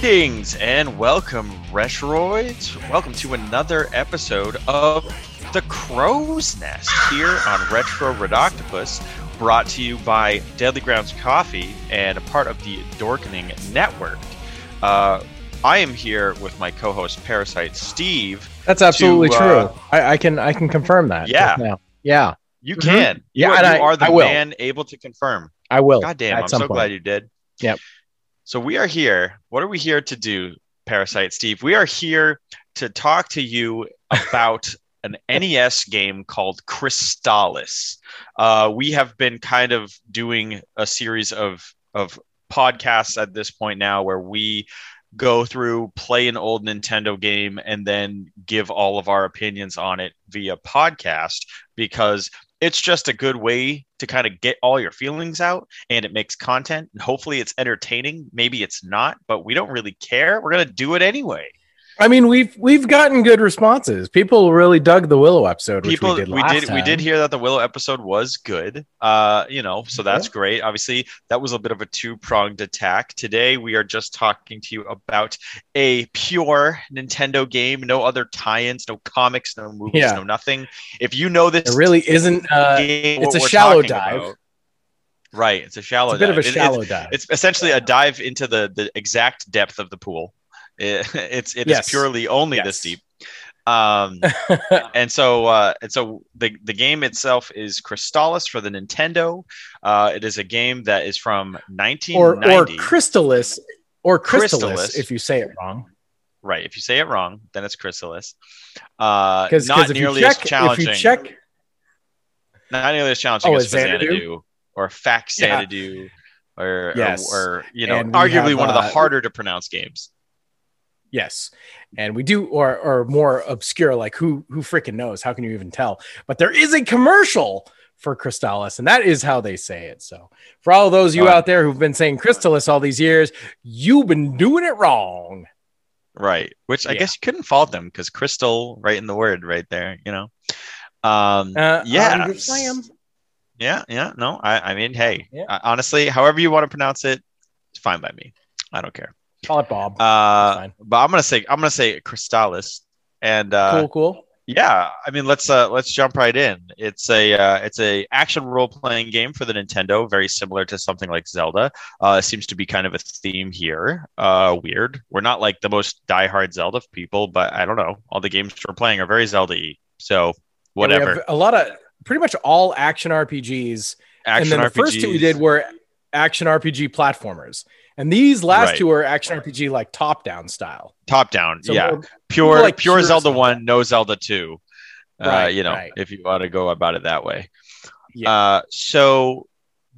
Greetings and welcome, Retroids. Welcome to another episode of The Crow's Nest here on Retro Redoctopus, brought to you by Deadly Grounds Coffee and a part of the Dorkening Network. Uh, I am here with my co-host Parasite Steve. That's absolutely to, true. uh, I, I can I can confirm that. Yeah. yeah, You can. Yeah, you, you I- are the I will. man able to confirm. I will. God damn, I'm so glad you did. Yep. So we are here. What are we here to do, Parasite Steve? We are here to talk to you about an NES game called Crystalis. Uh, we have been kind of doing a series of of podcasts at this point now where we go through play an old Nintendo game and then give all of our opinions on it via podcast because it's just a good way to kind of get all your feelings out and it makes content and hopefully it's entertaining. Maybe it's not but we don't really care. We're going to do it anyway I mean, we've we've gotten good responses. People really dug the Willow episode, which people we did we last did we did hear that the willow episode was good uh you know so that's great obviously that was a bit of a two-pronged attack today we are just talking to you about a pure nintendo game no other tie-ins no comics no movies Yeah. no nothing if you know this It really isn't. Uh, game, it's a shallow dive. about- right it's a shallow it's a bit of a dive. It- shallow it's, dive. it's essentially a dive into the the exact depth of the pool it, it's it is Yes. purely only Yes. this deep um and so uh and so the the game itself is Crystalis for the Nintendo. Uh it is a game that is from or 1990. or Crystalis or Crystalis, Crystalis. if you say it wrong. right, if you say it wrong, then it's Crystalis. Uh Because not you nearly check, as challenging. if you check, not nearly as challenging Oh, as is Xanadu? Xanadu or Fact Yeah. Or, Yes. or or you know arguably have, one of the uh, harder to pronounce games. Yes, and we do, or or more obscure, like who who freaking knows? How can you even tell? But there is a commercial for Crystalis, and that is how they say it. So for all those of you Oh. out there who've been saying Crystalis all these years, you've been doing it wrong. Right. Which I Yeah. guess you couldn't fault them because crystal right in the word right there, you know. Um Uh, yeah. I'm just saying. Yeah, yeah, no, I, I mean, hey, Yeah. uh, honestly, however you want to pronounce it, it's fine by me. I don't care. Call it Bob. Uh, but I'm gonna say I'm gonna say Crystalis, and uh, cool, cool. yeah, I mean, let's uh, let's jump right in. It's a uh, it's a action role playing game for the Nintendo, very similar to something like Zelda. Uh, seems to be kind of a theme here. Uh, weird. We're not like the most diehard Zelda people, but I don't know. All the games we're playing are very Zelda-y, so Yeah, we whatever. have a lot of pretty much all action RPGs. action and then the first two we did were action RPG platformers. And these last Right. two are action RPG like top down style. top down. So yeah, more- pure like pure pure Zelda Zelda. one, no Zelda two. uh, you know, right. if you want to go about it that way. Yeah. Uh, so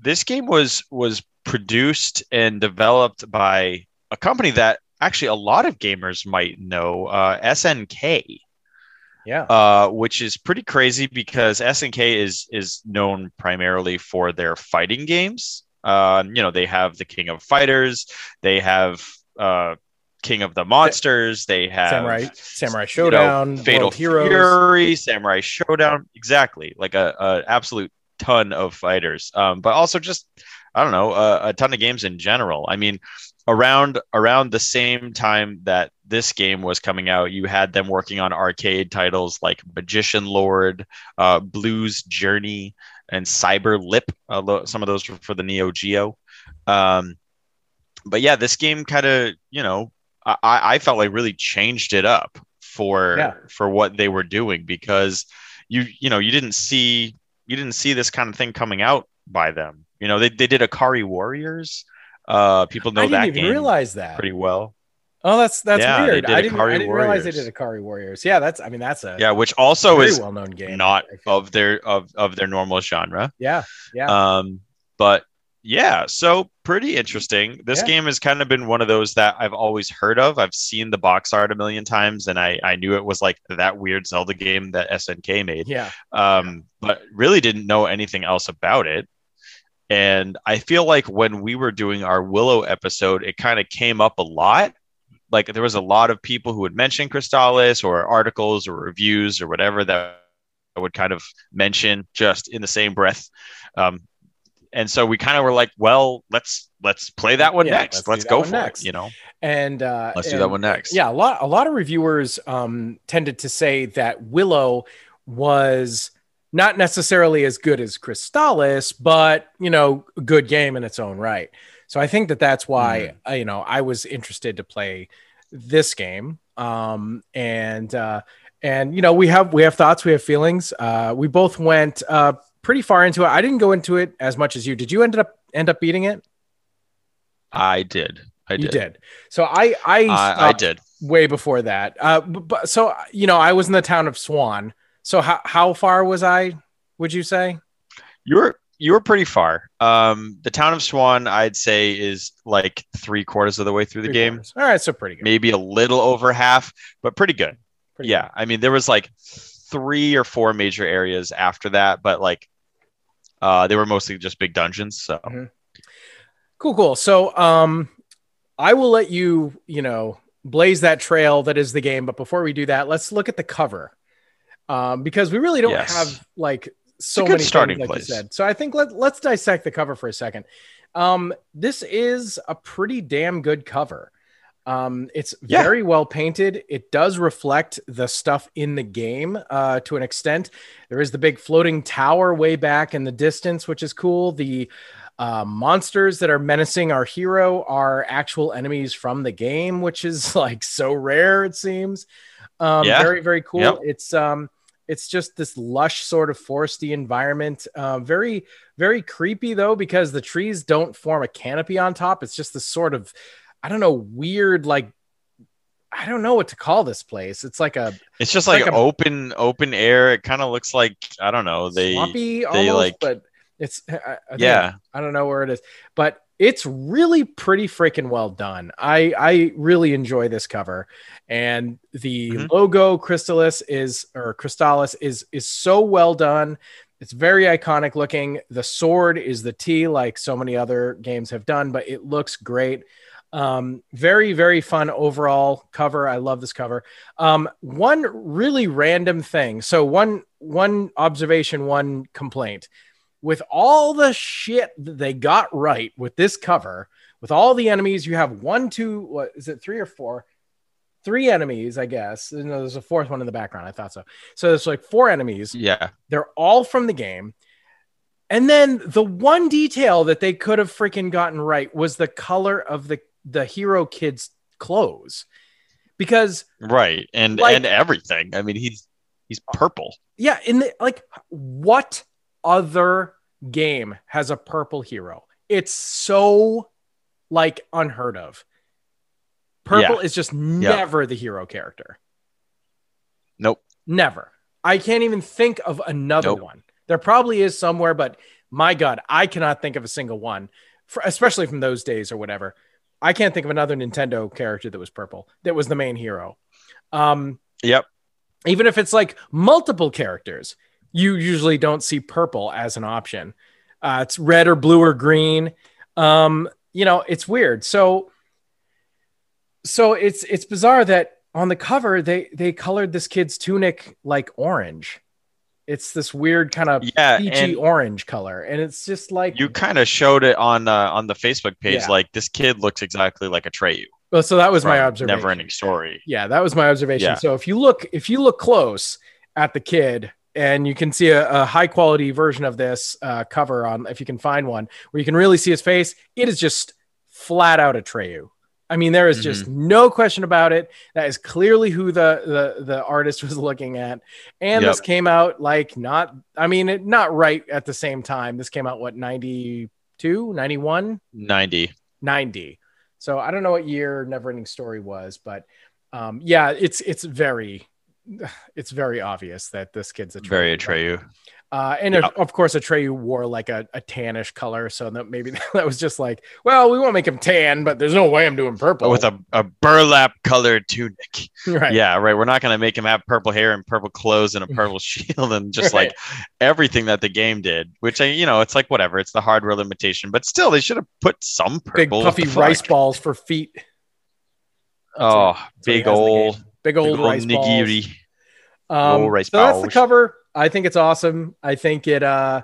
this game was was produced and developed by a company that actually a lot of gamers might know, uh, SNK, yeah. uh, which is pretty crazy because SNK is is known primarily for their fighting games. Um, you know, they have the King of Fighters, they have uh, King of the Monsters, they have Samurai Samurai you know, Shodown, Fatal World Heroes. Fury, Samurai Shodown. Exactly, like a, a absolute ton of fighters. Um, but also just I don't know a, a ton of games in general. I mean, around around the same time that this game was coming out, you had them working on arcade titles like Magician Lord, uh, Blues Journey, and Cyber Lip. Uh, some of those were for the Neo Geo. Um, but yeah, this game kind of you know I, I felt like really changed it up for Yeah. for what they were doing because you you know you didn't see you didn't see this kind of thing coming out by them. You know they they did Ikari Warriors. Uh, people know I didn't that even game realize that. pretty well. Oh, that's that's Yeah, weird. I didn't, I didn't realize they did Ikari Warriors. Yeah, that's I mean that's a Yeah, which also very is well known game. not of their of of their normal genre. Yeah, yeah. Um, but yeah, so pretty interesting. This Yeah. game has kind of been one of those that I've always heard of. I've seen the box art a million times, and I I knew it was like that weird Zelda game that SNK made. yeah. Um, but really didn't know anything else about it. And I feel like when we were doing our Willow episode, it kind of came up a lot. Like there was a lot of people who would mention Crystalis or articles or reviews or whatever that I would kind of mention just in the same breath. Um, and so we kind of were like, well, let's let's play that one Yeah, next. let's Let's, go for next. it. You know, And uh, let's do that one next. Yeah, a lot a lot of reviewers um, tended to say that Willow was not necessarily as good as Crystalis, but you know, good game in its own right. So I think that that's why uh, you know I was interested to play this game. Um, and uh, and you know we have we have thoughts, we have feelings. Uh, we both went uh, pretty far into it. I didn't go into it as much as you. Did you end up end up beating it? I did. I did. You did. So I I I, I did. way before that. Uh, but, but so you know, I was in the town of Swan. So how how far was I? Would you say? You were you were pretty far. Um, the town of Swan, I'd say, is like three quarters of the way through the Three game. quarters. All right, so pretty good. Maybe a little over half, but pretty good. Pretty yeah, I mean, there was like three or four major areas after that, but like, uh, they were mostly just big dungeons. So Mhm. Cool, cool. So um, I will let you you know blaze that trail that is the game. But before we do that, let's look at the cover. Um, because we really don't Yes. have like so many starting things, like place. said. So I think let let's dissect the cover for a second. Um, this is a pretty damn good cover. Um, it's Yeah. very well painted. It does reflect the stuff in the game uh, to an extent. There is the big floating tower way back in the distance, which is cool. The uh, monsters that are menacing our hero are actual enemies from the game, which is like so rare, it seems. Um, Yeah. Very, very cool. Yep. It's um, it's just this lush sort of foresty environment. Uh, very, very creepy though, because the trees don't form a canopy on top. It's just this sort of, I don't know, weird like. I don't know what to call this place. It's like a it's just Like like, a- open open air. It kind of looks like I don't know. They swampy almost, like- but it's I, I yeah. I don't know where it is, but it's really pretty freaking well done. I I really enjoy this cover, and the Mhm. logo Crystalis is or Crystalis is is so well done. It's very iconic looking. The sword is the T, like so many other games have done, but it looks great. Um, very very fun overall cover. I love this cover. Um, one really random thing. So one one observation, one complaint with all the shit that they got right with this cover, with all the enemies, you have one, two, what is it, three or four? Three enemies, I guess. No, there's a fourth one in the background. I thought so. So there's like four enemies. Yeah. They're all from the game. And then the one detail that they could have freaking gotten right was the color of the the hero kid's clothes. Because Right. And Like- and everything. I mean, he's he's purple. yeah, in the like what other game has a purple hero? It's so like unheard of. Purple is just never the hero character. Nope. Never. I can't even think of another Nope. one. There probably is somewhere, but my God, I cannot think of a single one, for, especially from those days or whatever. I can't think of another Nintendo character that was purple that was the main hero. Um, Yep. even if it's like multiple characters, you usually don't see purple as an option. Uh, it's red or blue or green. Um, you know, it's weird. So, so it's it's bizarre that on the cover they they colored this kid's tunic like orange. It's this weird kind of Yeah. peachy orange color, and it's just like you kind of showed it on uh, on the Facebook page. Yeah. Like this kid looks exactly like Atreyu. Well, so that was my observation. Never ending story. Yeah, that was my observation. Yeah. So if you look, if you look close at the kid, and you can see a, a high quality version of this uh, cover on, if you can find one where you can really see his face, it is just flat out a Atreyu. I mean, there is just Mm-hmm. no question about it. That is clearly who the the the artist was looking at. And Yep. this came out like not, I mean, it not right at the same time. This came out what 92, 91? Ninety. 90. So I don't know what year Neverending Story was, but um, yeah, it's it's very it's very obvious that this kid's a Very Atreyu. Uh, and Yeah. of, of course, Atreyu wore like a, a tannish color, so that maybe that was just like, well, we won't make him tan, but there's no way I'm doing purple With a, a burlap colored tunic. right. Yeah, right. We're not going to make him have purple hair and purple clothes and a purple shield and just Right. like everything that the game did, which I, you know, it's like whatever. It's the hardware limitation, but still, they should have put some purple. big puffy rice balls for feet. Oh, what he big in the old, big big old old rice balls. Um, so that's the cover. I think it's awesome. I think it uh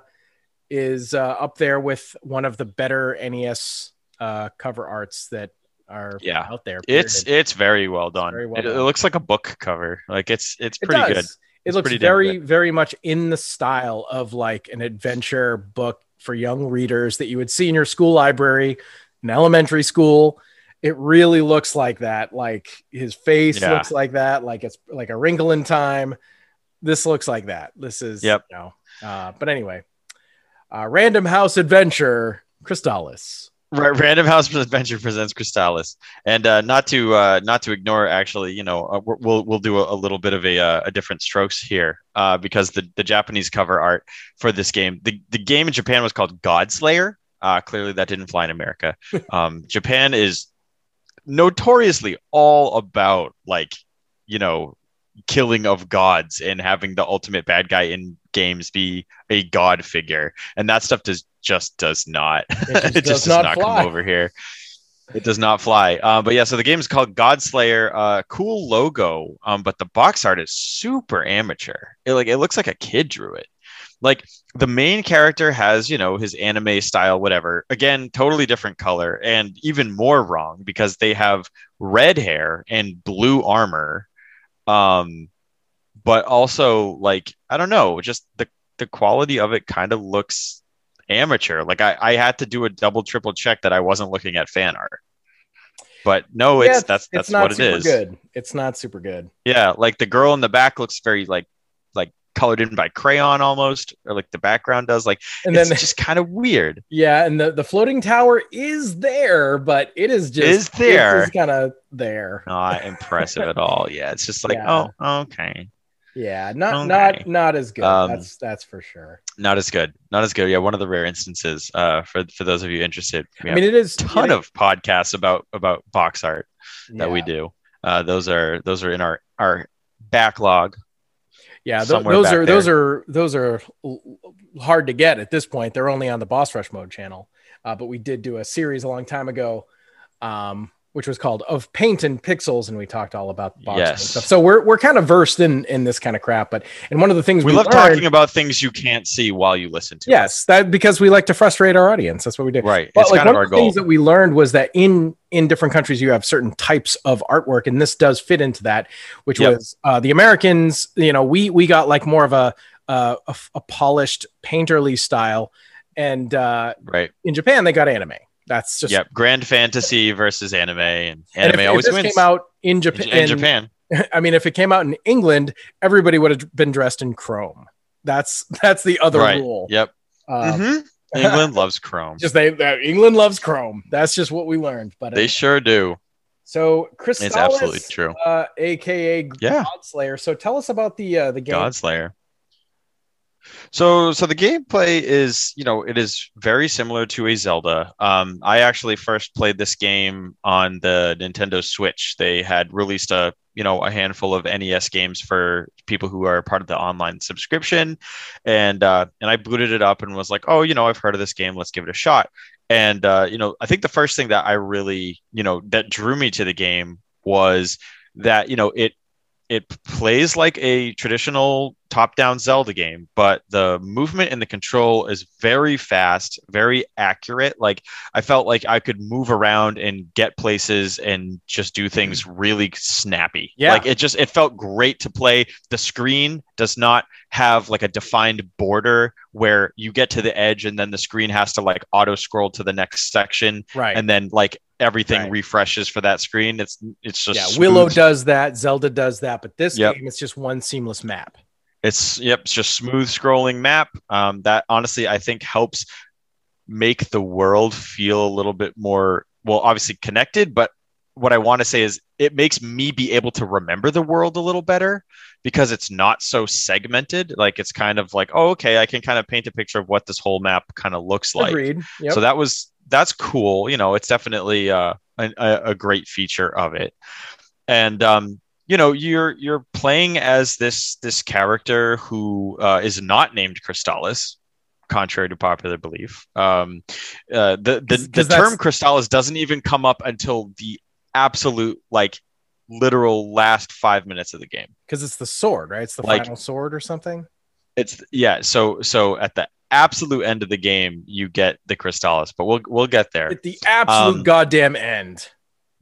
is uh, up there with one of the better NES uh, cover arts that are Yeah. out there. It's period. it's very well done. very well it, it looks like a book cover. Like it's it's pretty does. good. It It's looks very, very much in the style of like an adventure book for young readers that you would see in your school library in elementary school. It really looks like that. Like his face Yeah. looks like that. Like it's like a wrinkle in time. This looks like that. This is, Yep. you know, uh, but anyway, uh, Random House Adventure, Crystalis. Right, Random House Adventure presents Crystalis, and uh, not to uh, not to ignore. Actually, you know, uh, we'll we'll do a, a little bit of a, uh, a different strokes here uh, because the the Japanese cover art for this game, the the game in Japan was called Godslayer. Uh, clearly, that didn't fly in America. Um, Japan is notoriously all about like you know killing of gods and having the ultimate bad guy in games be a god figure. And that stuff does just does not. It it just does not not, come over here. It does not fly. Uh, but yeah so the game is called godslayer. Uh, cool logo um, but the box art is super amateur. It like it looks like a kid drew it like the main character has you know his anime style whatever. Again totally different color and even more wrong because they have red hair and blue armor. Um but also like i don't know just the the quality of it kind of looks amateur. Like i i had to do a double triple check that i wasn't looking at fan art. But no Yeah, it's that's that's not what it super is. good. It's not super good. yeah, like the girl in the back looks very like colored in by crayon almost, or like the background does. Like And it's then just kind of weird. Yeah, and the, the floating tower is there, but it is just Is there. It's kind of there. Not impressive at all. Yeah, it's just like Yeah. oh okay, Yeah, not Okay. not not as good. Um, that's that's for sure. not as good, not as good. Yeah, one of the rare instances. Uh, for for those of you interested, I mean, it is a ton of podcasts about about box art that we do. Uh, those are those are in our our backlog. Yeah, th- those are those are those are hard to get at this point. They're only on the Boss Rush Mode channel, uh, but we did do a series a long time ago, um, which was called "Of Paint and Pixels," and we talked all about box Yes. and stuff. So we're we're kind of versed in in this kind of crap. But and one of the things We we, love learned- talking about things you can't see while you listen to. Yes, that because we like to frustrate our audience. That's what we do. right. But it's like kind of our of the things goal. that we learned was that in in different countries you have certain types of artwork, and this does fit into that. Which Yep. was uh, the Americans. You know, we we got like more of a uh, a, a polished painterly style, and uh, Right. in Japan they got anime. That's just Yep. Grand fantasy versus anime, and And anime if, always if this wins. came out in in, Japan, in Japan. I mean, if it came out in England, everybody would have been dressed in chrome. That's that's the other Right. rule. Yep. Um, Mhm. England loves Chrome. Just they, uh, England loves chrome. That's just what we learned. But They sure do. So Chris, It's absolutely true. uh, aka Yeah. Godslayer. So tell us about the uh, the game. Godslayer. So, so the gameplay is, you know, it is very similar to a Zelda. Um, I actually first played this game on the Nintendo Switch. They had released a, you know, a handful of NES games for people who are part of the online subscription, and uh, and I booted it up and was like, oh, you know, I've heard of this game. Let's give it a shot. And uh, you know, I think the first thing that I really, you know, that drew me to the game was that you know it it plays like a traditional top-down Zelda game, but the movement and the control is very fast, very accurate. Like I felt like I could move around and get places and just do things mm-hmm. really snappy. Yeah. Like it just it felt great to play. The screen does not have like a defined border where you get to the edge and then the screen has to like auto scroll to the next section right? and then like everything Right. refreshes for that screen. It's it's just yeah, smooth. Willow does that. Zelda does that. But this Yep. game, it's just one seamless map. It's yep, it's just smooth scrolling map. Um, that honestly, I think helps make the world feel a little bit more well, obviously connected. But what I want to say is, it makes me be able to remember the world a little better because it's not so segmented. Like it's kind of like, oh, okay, I can kind of paint a picture of what this whole map kind of looks like. Agreed. Yep. So that was that's cool. You know, it's definitely uh, a, a great feature of it. And um, you know, you're you're playing as this this character who uh, is not named Crystalis, contrary to popular belief. Um, uh, the the, 'Cause- the 'cause term Crystalis doesn't even come up until the absolute like literal last five minutes of the game because it's the sword, right? It's the Like- final sword or something. it's yeah so so at the absolute end of the game, you get the Crystalis, but we'll we'll get there. At the absolute Um, goddamn end.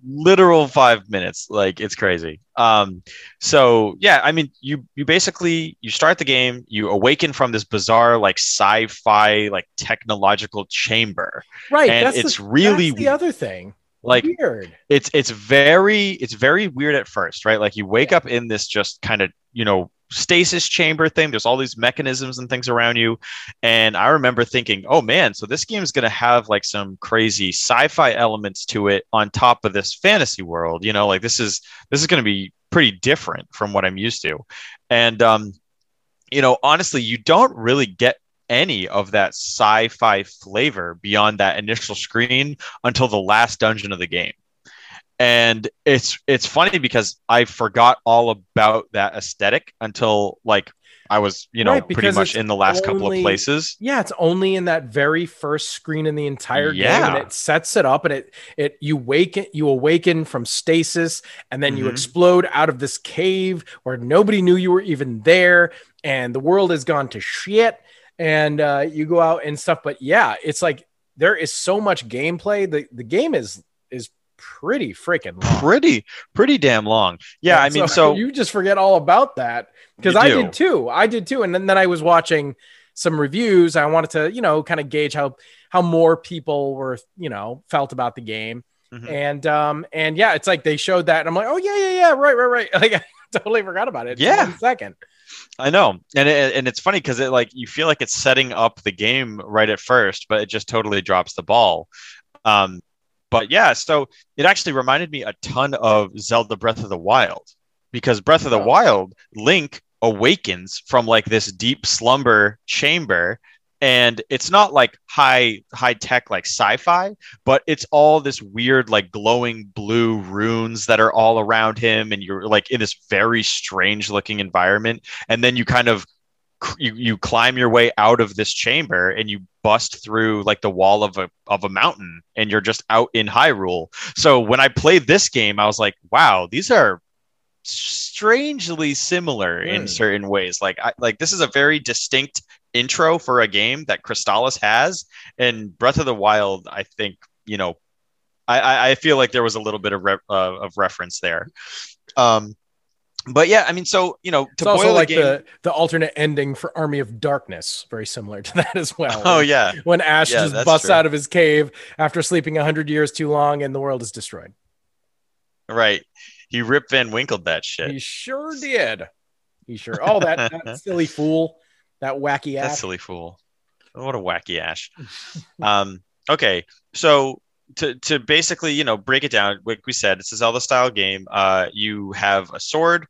literal five minutes like it's crazy um so yeah i mean you you basically you start the game you awaken from this bizarre like sci-fi like technological chamber Right. and that's it's the, really- that's the other thing. like Weird. it's it's very it's very weird at first right like you wake up in this just kind of you know stasis chamber thing. There's all these mechanisms and things around you. And i remember thinking oh man so this game is going to have like some crazy sci-fi elements to it on top of this fantasy world you know? Like this is this is going to be pretty different from what i'm used to. And um you know honestly you don't really get any of that sci-fi flavor beyond that initial screen until the last dungeon of the game and it's it's funny because i forgot all about that aesthetic until like i was you know Right, pretty much in the last couple of places Yeah, it's only in that very first screen in the entire game, Yeah. and it sets it up, and it it you waken you awaken from stasis, and then you Mhm. explode out of this cave where nobody knew you were even there, and the world has gone to shit, and uh, you go out and stuff. But yeah, it's like there is so much gameplay. the The game is pretty freaking long. pretty pretty damn long yeah i mean so, you just forget all about that because I do. did too. I did too, and then, then I was watching some reviews. I wanted to, you know, kind of gauge how how more people were, you know, felt about the game, Mhm. and um and yeah, it's like they showed that, and I'm like, oh yeah, yeah, yeah, right, right, right. Like I totally forgot about it. Yeah. second. I know, and it, and it's funny because it like you feel like it's setting up the game right at first, but it just totally drops the ball. Um, but yeah, so it actually reminded me a ton of Zelda Breath of the Wild because Breath of the. Wild, Link awakens from like this deep slumber chamber. And it's not like high high tech like sci-fi, but it's all this weird like glowing blue runes that are all around him, and you're like in this very strange looking environment and then you kind of you, you climb your way out of this chamber and you bust through like the wall of a of a mountain and you're just out in Hyrule. So when I played this game, I was like, wow, these are strangely similar in Hmm. certain ways. Like I like this is a very distinct intro for a game that Crystalis has and Breath of the Wild, I think, you know, I, I, I feel like there was a little bit of re- uh, of reference there. Um, but yeah, I mean, so you know, to It's also boil like the game. the the alternate ending for Army of Darkness, very similar to that as well. oh yeah, when Ash Yeah, just busts true. out of his cave after sleeping hundred years too long, and the world is destroyed. right. He Rip Van Winkled that shit. He sure did. He sure. Oh, that, that silly fool, that wacky That ass. silly fool. What a wacky Ash. um, okay, so to to basically you know break it down, like we said, it's a Zelda style game. Uh, you have a sword.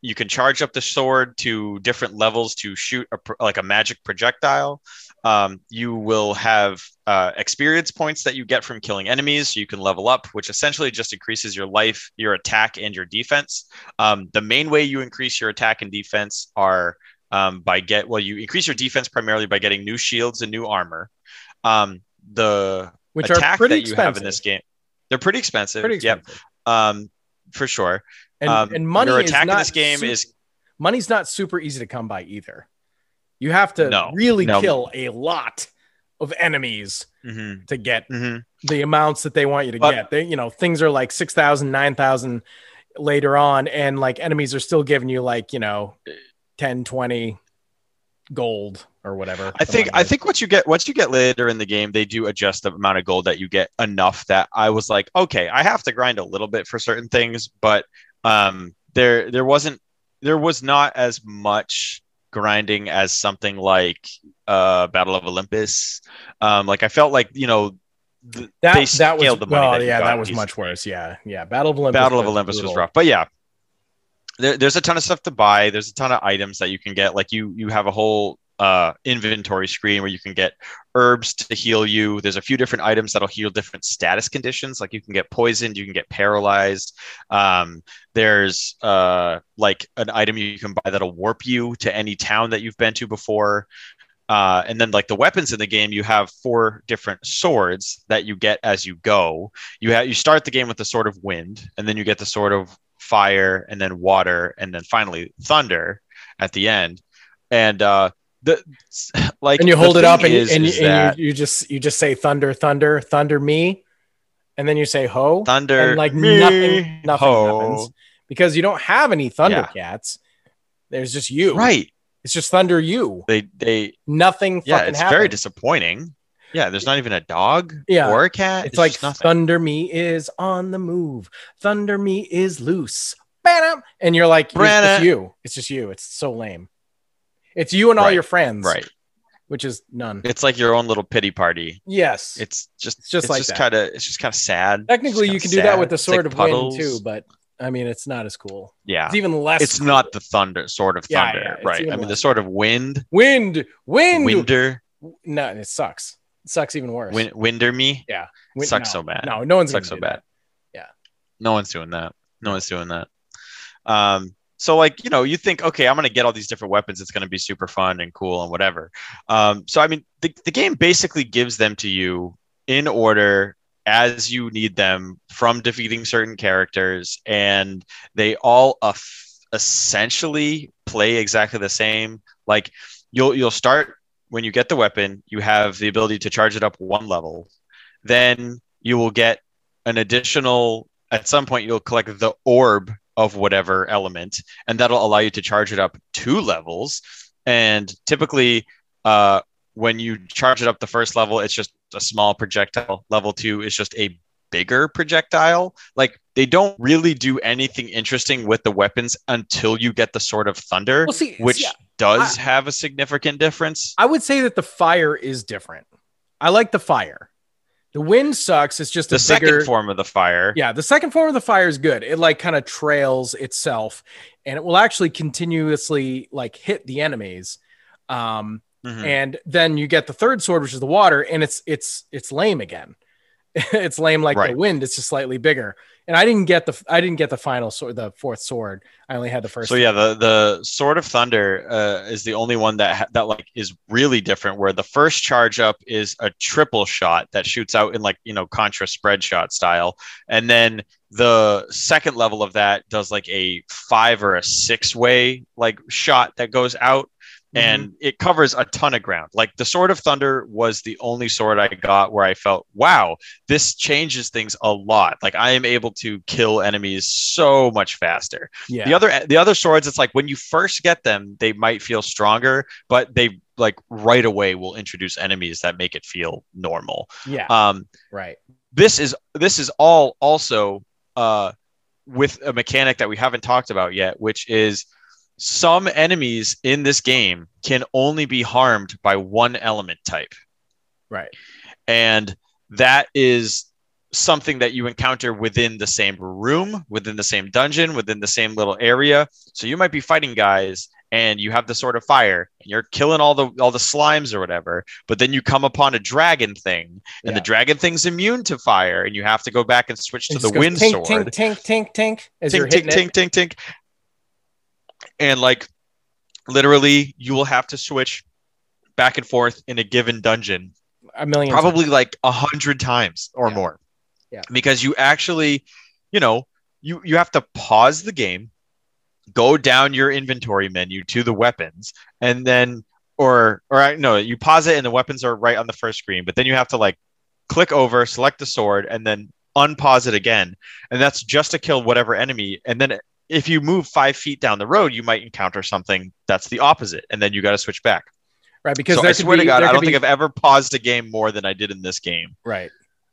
You can charge up the sword to different levels to shoot a, like a magic projectile. Um, you will have uh, experience points that you get from killing enemies. So you can level up, which essentially just increases your life, your attack, and your defense. Um, the main way you increase your attack and defense are um, by get well, you increase your defense primarily by getting new shields and new armor. Um, the which attack are pretty that you expensive. have in this game, they're pretty expensive. pretty Yep. expensive. Um, for sure. And, um, and money your is attack in not this game su- is money's not super easy to come by either. You have to No, really no. kill a lot of enemies mhm, to get mhm. the amounts that they want you to But- get. They, you know, things are like 6,000, 9,000 later on, and like enemies are still giving you like, you know, 10, 20 gold or whatever. I think I think what you get once you get later in the game, they do adjust the amount of gold that you get enough that I was like, okay, I have to grind a little bit for certain things, but um, there there wasn't there was not as much grinding as something like uh, Battle of Olympus. Um, like I felt like you know th- that, they that was, the money well, that yeah, that was much worse. Yeah. Yeah. Battle of Olympus. Battle of Olympus was rough, but yeah, there, there's a ton of stuff to buy. There's a ton of items that you can get. Like you, you have a whole uh, inventory screen where you can get herbs to heal you. There's a few different items that'll heal different status conditions. Like you can get poisoned, you can get paralyzed. Um, there's uh, like an item you can buy that'll warp you to any town that you've been to before. Uh, and then like the weapons in the game, you have four different swords that you get as you go. You you start the game with the sword of wind, and then you get the sword of fire, and then water, and then finally thunder at the end. And uh, the like and you hold it up and, is, and, is you, and that you, you just you just say thunder thunder thunder me. And then you say ho. Thunder and like me, nothing nothing ho. happens. Because you don't have any thundercats there's just you. Right. It's just thunder you. They they nothing yeah fucking it's happens. very disappointing. Yeah there's not even a dog Yeah. or a cat. It's, like thunder me is on the move. Thunder me is loose. Bam! and you're like it's Brenna. you. It's just you. It's so lame it's you and all your friends. Right. Which is none. It's like your own little pity party. Yes. It's just It's just like just kind of it's just kind of sad. Technically you can do that with the It's sword like of puddles. wind too but i mean it's not as cool. Yeah. It's even less it's cool. not the thunder sword of thunder yeah, it's right. I mean the less. sword of wind. Wind! Wind! Winder. No it sucks. It sucks even worse. Win, winder me? Wind- sucks no, so bad. No no one's sucks so bad. Yeah. no one's doing that. No one's doing that. Um so like you know you think okay i'm gonna get all these different weapons it's gonna be super fun and cool and whatever. Um so i mean the, the game basically gives them to you in order as you need them from defeating certain characters and they all eff- essentially play exactly the same. Like you'll you'll start when you get the weapon you have the ability to charge it up one level. Then you will get an additional at some point you'll collect the orb of whatever element and that'll allow you to charge it up two levels. And typically uh, when you charge it up the first level it's just a small projectile. Level two is just a bigger projectile. Like they don't really do anything interesting with the weapons until you get the sword of thunder well see which does have a significant difference. I would say that the fire is different. I like the fire the wind sucks it's just the a second bigger form of the fire Yeah, the second form of the fire is good. It like kind of trails itself and it will actually continuously like hit the enemies. Um Mhm. and then you get the third sword which is the water and it's it's it's lame again. it's lame like the wind, it's just slightly bigger. And I didn't get the I didn't get the final sword, the fourth sword. I only had the first. So yeah, the the sword of thunder uh, is the only one that ha- that like is really different. Where the first charge up is a triple shot that shoots out in like you know contra spread shot style, and then the second level of that does like a five or a six way like shot that goes out Mhm. and it covers a ton of ground. Like the Sword of Thunder was the only sword I got where I felt, wow, this changes things a lot. Like I am able to kill enemies so much faster. yeah. The other the other swords, it's like when you first get them, they might feel stronger, but they like right away will introduce enemies that make it feel normal. yeah. Um, right. this is this is all also uh, with a mechanic that we haven't talked about yet, which is some enemies in this game can only be harmed by one element type, Right. and that is something that you encounter within the same room, within the same dungeon, within the same little area. So you might be fighting guys and you have the sword of fire and you're killing all the all the slimes or whatever, but then you come upon a dragon thing and Yeah. the dragon thing's immune to fire and you have to go back and switch It to the wind tink, sword. Tink, tink, tink, tink, as you're Tink, hitting tink, it. tink, tink, tink. And like literally you will have to switch back and forth in a given dungeon a million. probably like a hundred times or Yeah. more. Yeah. Because you actually, you know, you you have to pause the game, go down your inventory menu to the weapons, and then or or I no, you pause it and the weapons are right on the first screen, but then you have to like click over, select the sword, and then unpause it again, and that's just to kill whatever enemy, and then. If you move five feet down the road, you might encounter something that's the opposite, and then you got to switch back. right because so I swear to God, I don't think be- I've ever paused a game more than I did in this game. right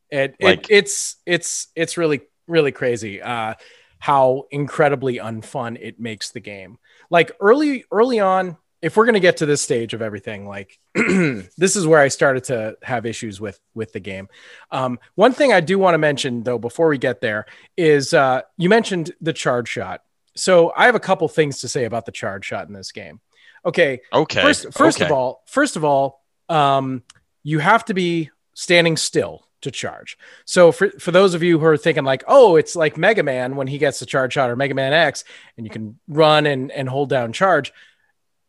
it, Like- it it's it's it's really really crazy uh how incredibly unfun it makes the game like early early on if we're going to get to this stage of everything like this is where i started to have issues with with the game um one thing i do want to mention though before we get there is uh you mentioned the charge shot so i have a couple things to say about the charge shot in this game okay Okay. First, first of all, first of all, um, you have to be standing still to charge. So for, for those of you who are thinking like, oh, it's like Mega Man when he gets the charge shot or Mega Man X, and you can run and, and hold down charge.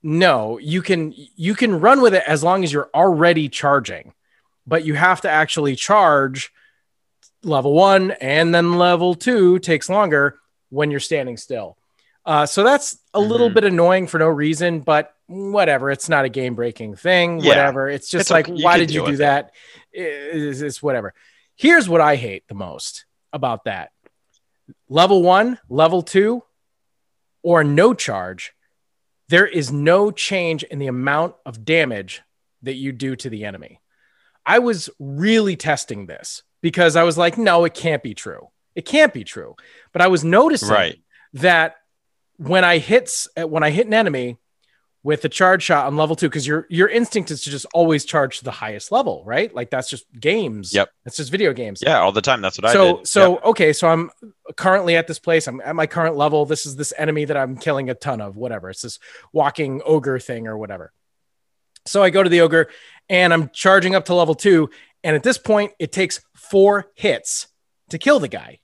No, you can you can run with it as long as you're already charging, but you have to actually charge level one and then level two takes longer when you're standing still. Uh, so that's a little Mhm. bit annoying for no reason, but whatever. It's not a game breaking thing. Yeah. Whatever. It's just It's like, okay. Why did you do it. that? It's, it's whatever. Here's what I hate the most about that level one, level two, or no charge. There is no change in the amount of damage that you do to the enemy. I was really testing this because I was like, no, it can't be true. It can't be true. But I was noticing Right. that when I hits when I hit an enemy with a charge shot on level two, because your your instinct is to just always charge to the highest level, right? Like that's just games. Yep. That's just video games. Yeah, all the time. That's what I So did. so okay, so I'm currently at this place. I'm at my current level. This is this enemy that I'm killing a ton of, whatever. It's this walking ogre thing or whatever. So I go to the ogre and I'm charging up to level two. And at this point, it takes four hits to kill the guy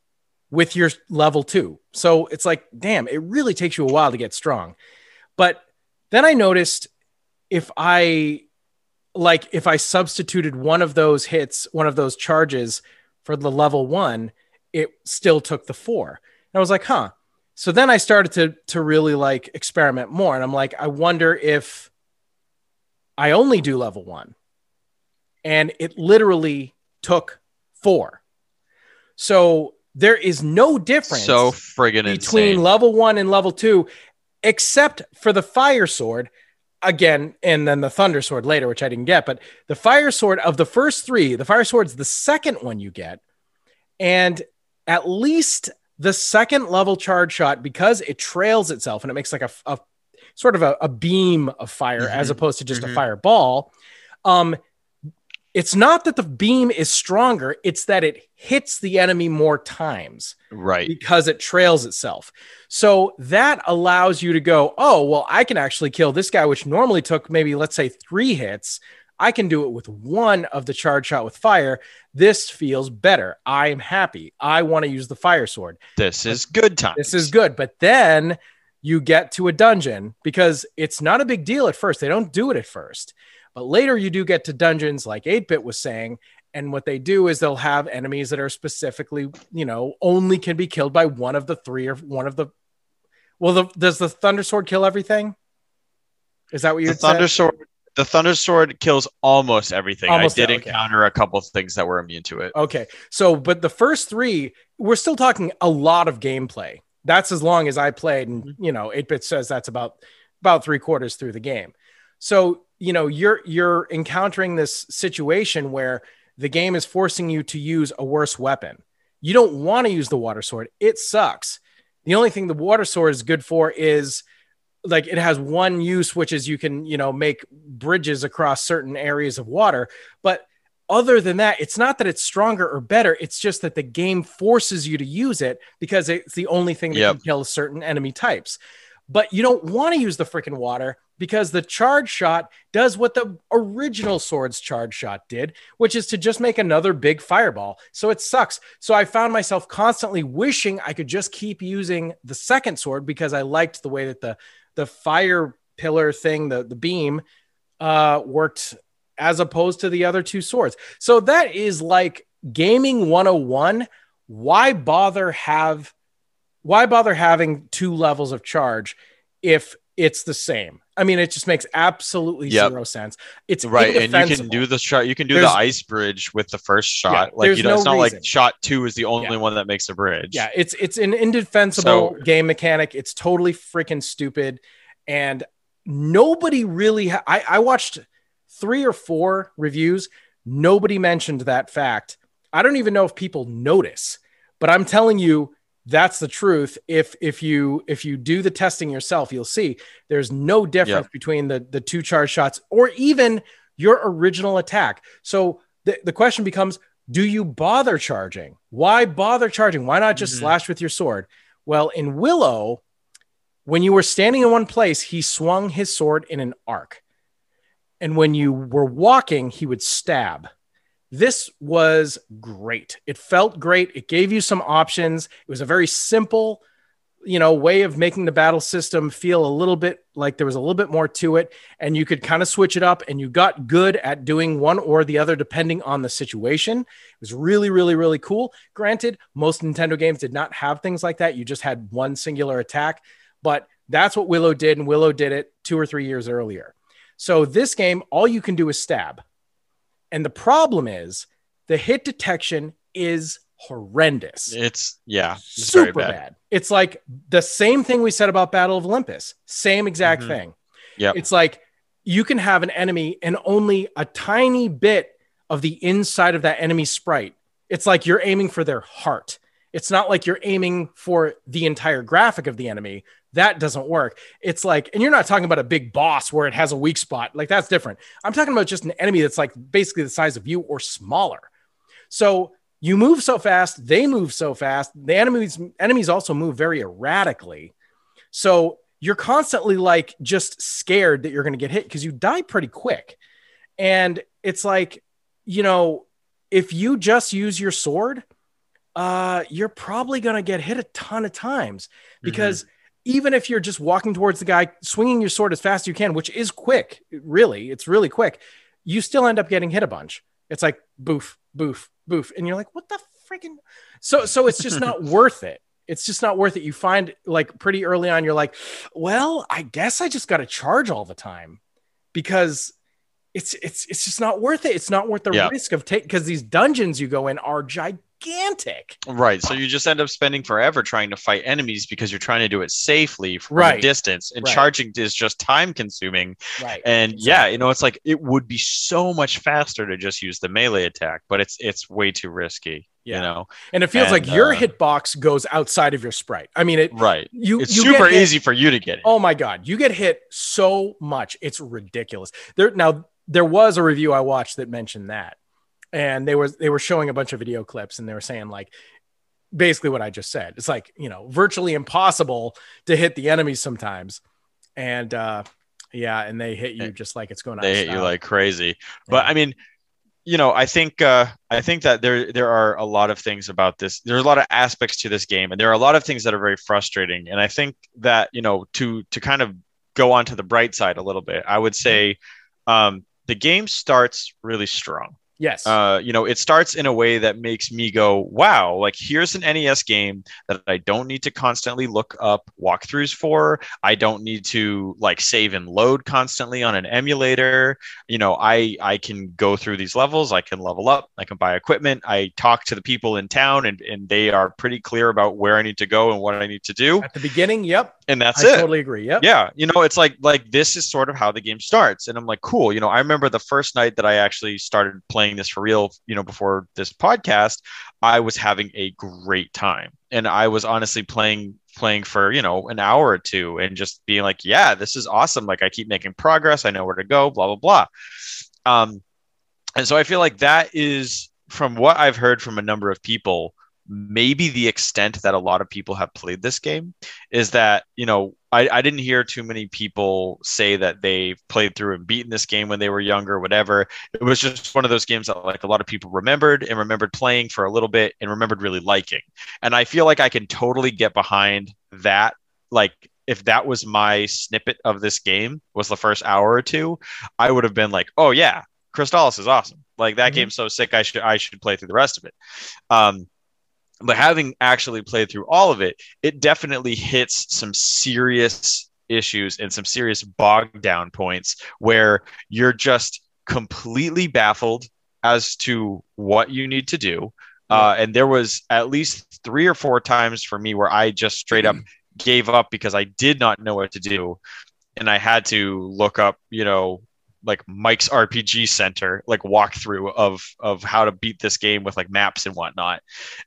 with your level two. So it's like, damn, it really takes you a while to get strong. But then I noticed if I like if I substituted one of those hits, one of those charges for the level one, it still took the four. And I was like, huh. So then I started to to really like experiment more. And I'm like, I wonder if I only do level one. And it literally took four. So there is no difference so friggin' between insane. level one and level two, except for the fire sword again, and then the thunder sword later, which I didn't get. But the fire sword of the first three, the fire sword's the second one you get, and at least the second level charge shot because it trails itself and it makes like a, a sort of a, a beam of fire as Mhm. opposed to just Mhm. a fireball. Um, it's not that the beam is stronger; it's that it hits the enemy more times right. because it trails itself. So that allows you to go, oh, well, I can actually kill this guy, which normally took maybe, let's say, three hits. I can do it with one of the charge shot with fire. This feels better. I'm happy. I want to use the fire sword. This is good time. This is good. But then you get to a dungeon because it's not a big deal at first. They don't do it at first. But later you do get to dungeons like 8 bit was saying. And what they do is they'll have enemies that are specifically, you know, only can be killed by one of the three or one of the. Well, the, does the Thunder Sword kill everything? Is that what you The thunder sword. The thunder sword kills almost everything. Almost, I did okay. encounter a couple of things that were immune to it. Okay. So, but the first three, we're still talking a lot of gameplay. That's as long as I played. And, mm-hmm. you know, 8 bit says that's about, about three quarters through the game. So, you know, you're, you're encountering this situation where the game is forcing you to use a worse weapon. You don't want to use the water sword. It sucks. The only thing the water sword is good for is like it has one use, which is you can, you know, make bridges across certain areas of water. But other than that, it's not that it's stronger or better. It's just that the game forces you to use it because it's the only thing that Yep. can kill certain enemy types. But you don't want to use the freaking water because the charge shot does what the original sword's charge shot did, which is to just make another big fireball. So it sucks. So I found myself constantly wishing I could just keep using the second sword because I liked the way that the the fire pillar thing, the the beam, uh, worked as opposed to the other two swords. So that is like gaming 101. Why bother have why bother having two levels of charge if it's the same? I mean, it just makes absolutely Yep. zero sense. It's Right, and you can do the shot. You can do There's- the ice bridge with the first shot. Yeah, like you know, it's not reason. like shot two is the only Yeah. one that makes a bridge. Yeah, it's it's an indefensible So- game mechanic. It's totally freaking stupid, and nobody really. Ha- I I watched three or four reviews. Nobody mentioned that fact. I don't even know if people notice, but I'm telling you that's the truth. If if you if you do the testing yourself, you'll see there's no difference between the the two charge shots or even your original attack. So the, the question becomes do you bother charging? Why bother charging? Why not just Mhm. slash with your sword? Well, in Willow, when you were standing in one place, he swung his sword in an arc. And when you were walking, he would stab. This was great. It felt great. It gave you some options. It was a very simple, you know, way of making the battle system feel a little bit like there was a little bit more to it and you could kind of switch it up and you got good at doing one or the other depending on the situation. It was really really really cool. Granted, most Nintendo games did not have things like that. You just had one singular attack, but That's what Willow did, and Willow did it two or three years earlier. So this game, all you can do is stab. And the problem is the hit detection is horrendous. It's yeah, it's super bad. bad. It's like the same thing we said about Battle of Olympus. Same exact mm-hmm. thing. Yeah. It's like you can have an enemy and only a tiny bit of the inside of that enemy sprite. It's like you're aiming for their heart. It's not like you're aiming for the entire graphic of the enemy. That doesn't work. It's like, and you're not talking about a big boss where it has a weak spot. Like that's different. I'm talking about just an enemy that's like basically the size of you or smaller. So you move so fast, they move so fast. The enemies enemies also move very erratically. So you're constantly like just scared that you're going to get hit because you die pretty quick. And it's like, you know, if you just use your sword, uh, you're probably going to get hit a ton of times because mm-hmm. Even if you're just walking towards the guy, swinging your sword as fast as you can, which is quick, really, it's really quick, you still end up getting hit a bunch. It's like boof, boof, boof, and you're like, what the freaking? So, so it's just not worth it. It's just not worth it. You find like pretty early on, you're like, well, I guess I just got to charge all the time because it's it's it's just not worth it. It's not worth the yeah. risk of take because these dungeons you go in are gigantic gigantic. Right. So you just end up spending forever trying to fight enemies because you're trying to do it safely from right. a distance. And right. charging is just time consuming. Right. And exactly. yeah, you know, it's like it would be so much faster to just use the melee attack, but it's it's way too risky. Yeah. You know, and it feels and, like your uh, hitbox goes outside of your sprite. I mean, it right. You, it's you super easy for you to get it. Oh my god, you get hit so much, it's ridiculous. There now, there was a review I watched that mentioned that, and they were they were showing a bunch of video clips and they were saying like basically what I just said. It's like, you know, virtually impossible to hit the enemies sometimes. And uh yeah, and they hit you just like it's going They hit you like crazy. But yeah. I mean, you know, I think uh I think that there there are a lot of things about this. There's a lot of aspects to this game and there are a lot of things that are very frustrating. And I think that, you know, to to kind of go on to the bright side a little bit, I would say um the game starts really strong Yes. Uh, you know, it starts in a way that makes me go, wow, like here's an NES game that I don't need to constantly look up walkthroughs for. I don't need to like save and load constantly on an emulator. You know, I I can go through these levels, I can level up, I can buy equipment, I talk to the people in town and, and they are pretty clear about where I need to go and what I need to do. At the beginning, yep. And that's I it. totally agree. Yep. Yeah. You know, it's like like this is sort of how the game starts. And I'm like, cool. You know, I remember the first night that I actually started playing playing this for real, you know, before this podcast, I was having a great time. And I was honestly playing playing for, you know, an hour or two and just being like, yeah, this is awesome. Like I keep making progress. I know where to go, blah, blah, blah. Um, and so I feel like that is from what I've heard from a number of people, maybe the extent that a lot of people have played this game is that you know I, I didn't hear too many people say that they played through and beaten this game when they were younger whatever. It was just one of those games that like a lot of people remembered and remembered playing for a little bit and remembered really liking. And i feel like i can totally get behind that. Like if that was my snippet of this game was the first hour or two i would have been like oh yeah Crystalis is awesome. Like that mm-hmm. game's so sick i should i should play through the rest of it. Um but having actually played through all of it, it definitely hits some serious issues and some serious bog down points where you're just completely baffled as to what you need to do. Uh, and there was at least three or four times for me where I just straight up gave up because I did not know what to do. And I had to look up, you know, like Mike's RPG Center like walkthrough of of how to beat this game with like maps and whatnot,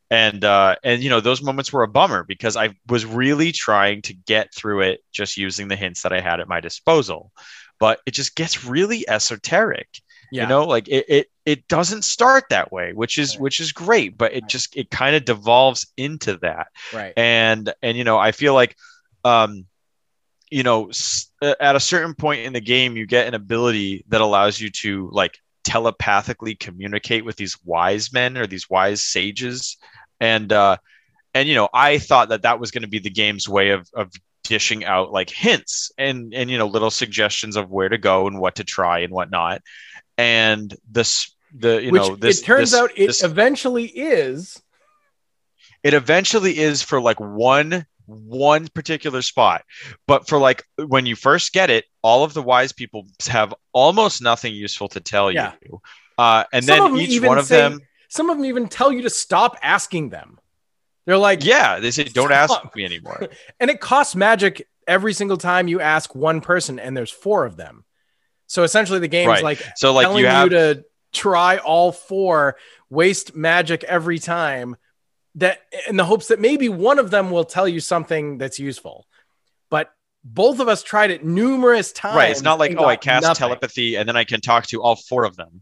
and uh, and you know those moments were a bummer because I was really trying to get through it just using the hints that I had at my disposal, but it just gets really esoteric. Yeah. You know, like it, it it doesn't start that way, which is right. which is great, but it right. just it kind of devolves into that. Right. And and you know, I feel like um you know uh, at a certain point in the game you get an ability that allows you to like telepathically communicate with these wise men or these wise sages. And uh and you know i thought that that was going to be the game's way of of dishing out like hints and and you know little suggestions of where to go and what to try and whatnot and this the you Which know this it turns this, out it this, eventually is it eventually is for like one one particular spot. But for like when you first get it, all of the wise people have almost nothing useful to tell Yeah. you. Uh, and Some then each one of say- them, Some of them even tell you to stop asking them. They're like, yeah, they say, don't Stop. ask me anymore. and it costs magic every single time you ask one person, and there's four of them. So essentially, the game's Right. like So like telling you have to try all four, waste magic every time, that in the hopes that maybe one of them will tell you something that's useful. But both of us tried it numerous times. right. It's not like oh, I cast nothing. telepathy and then I can talk to all four of them.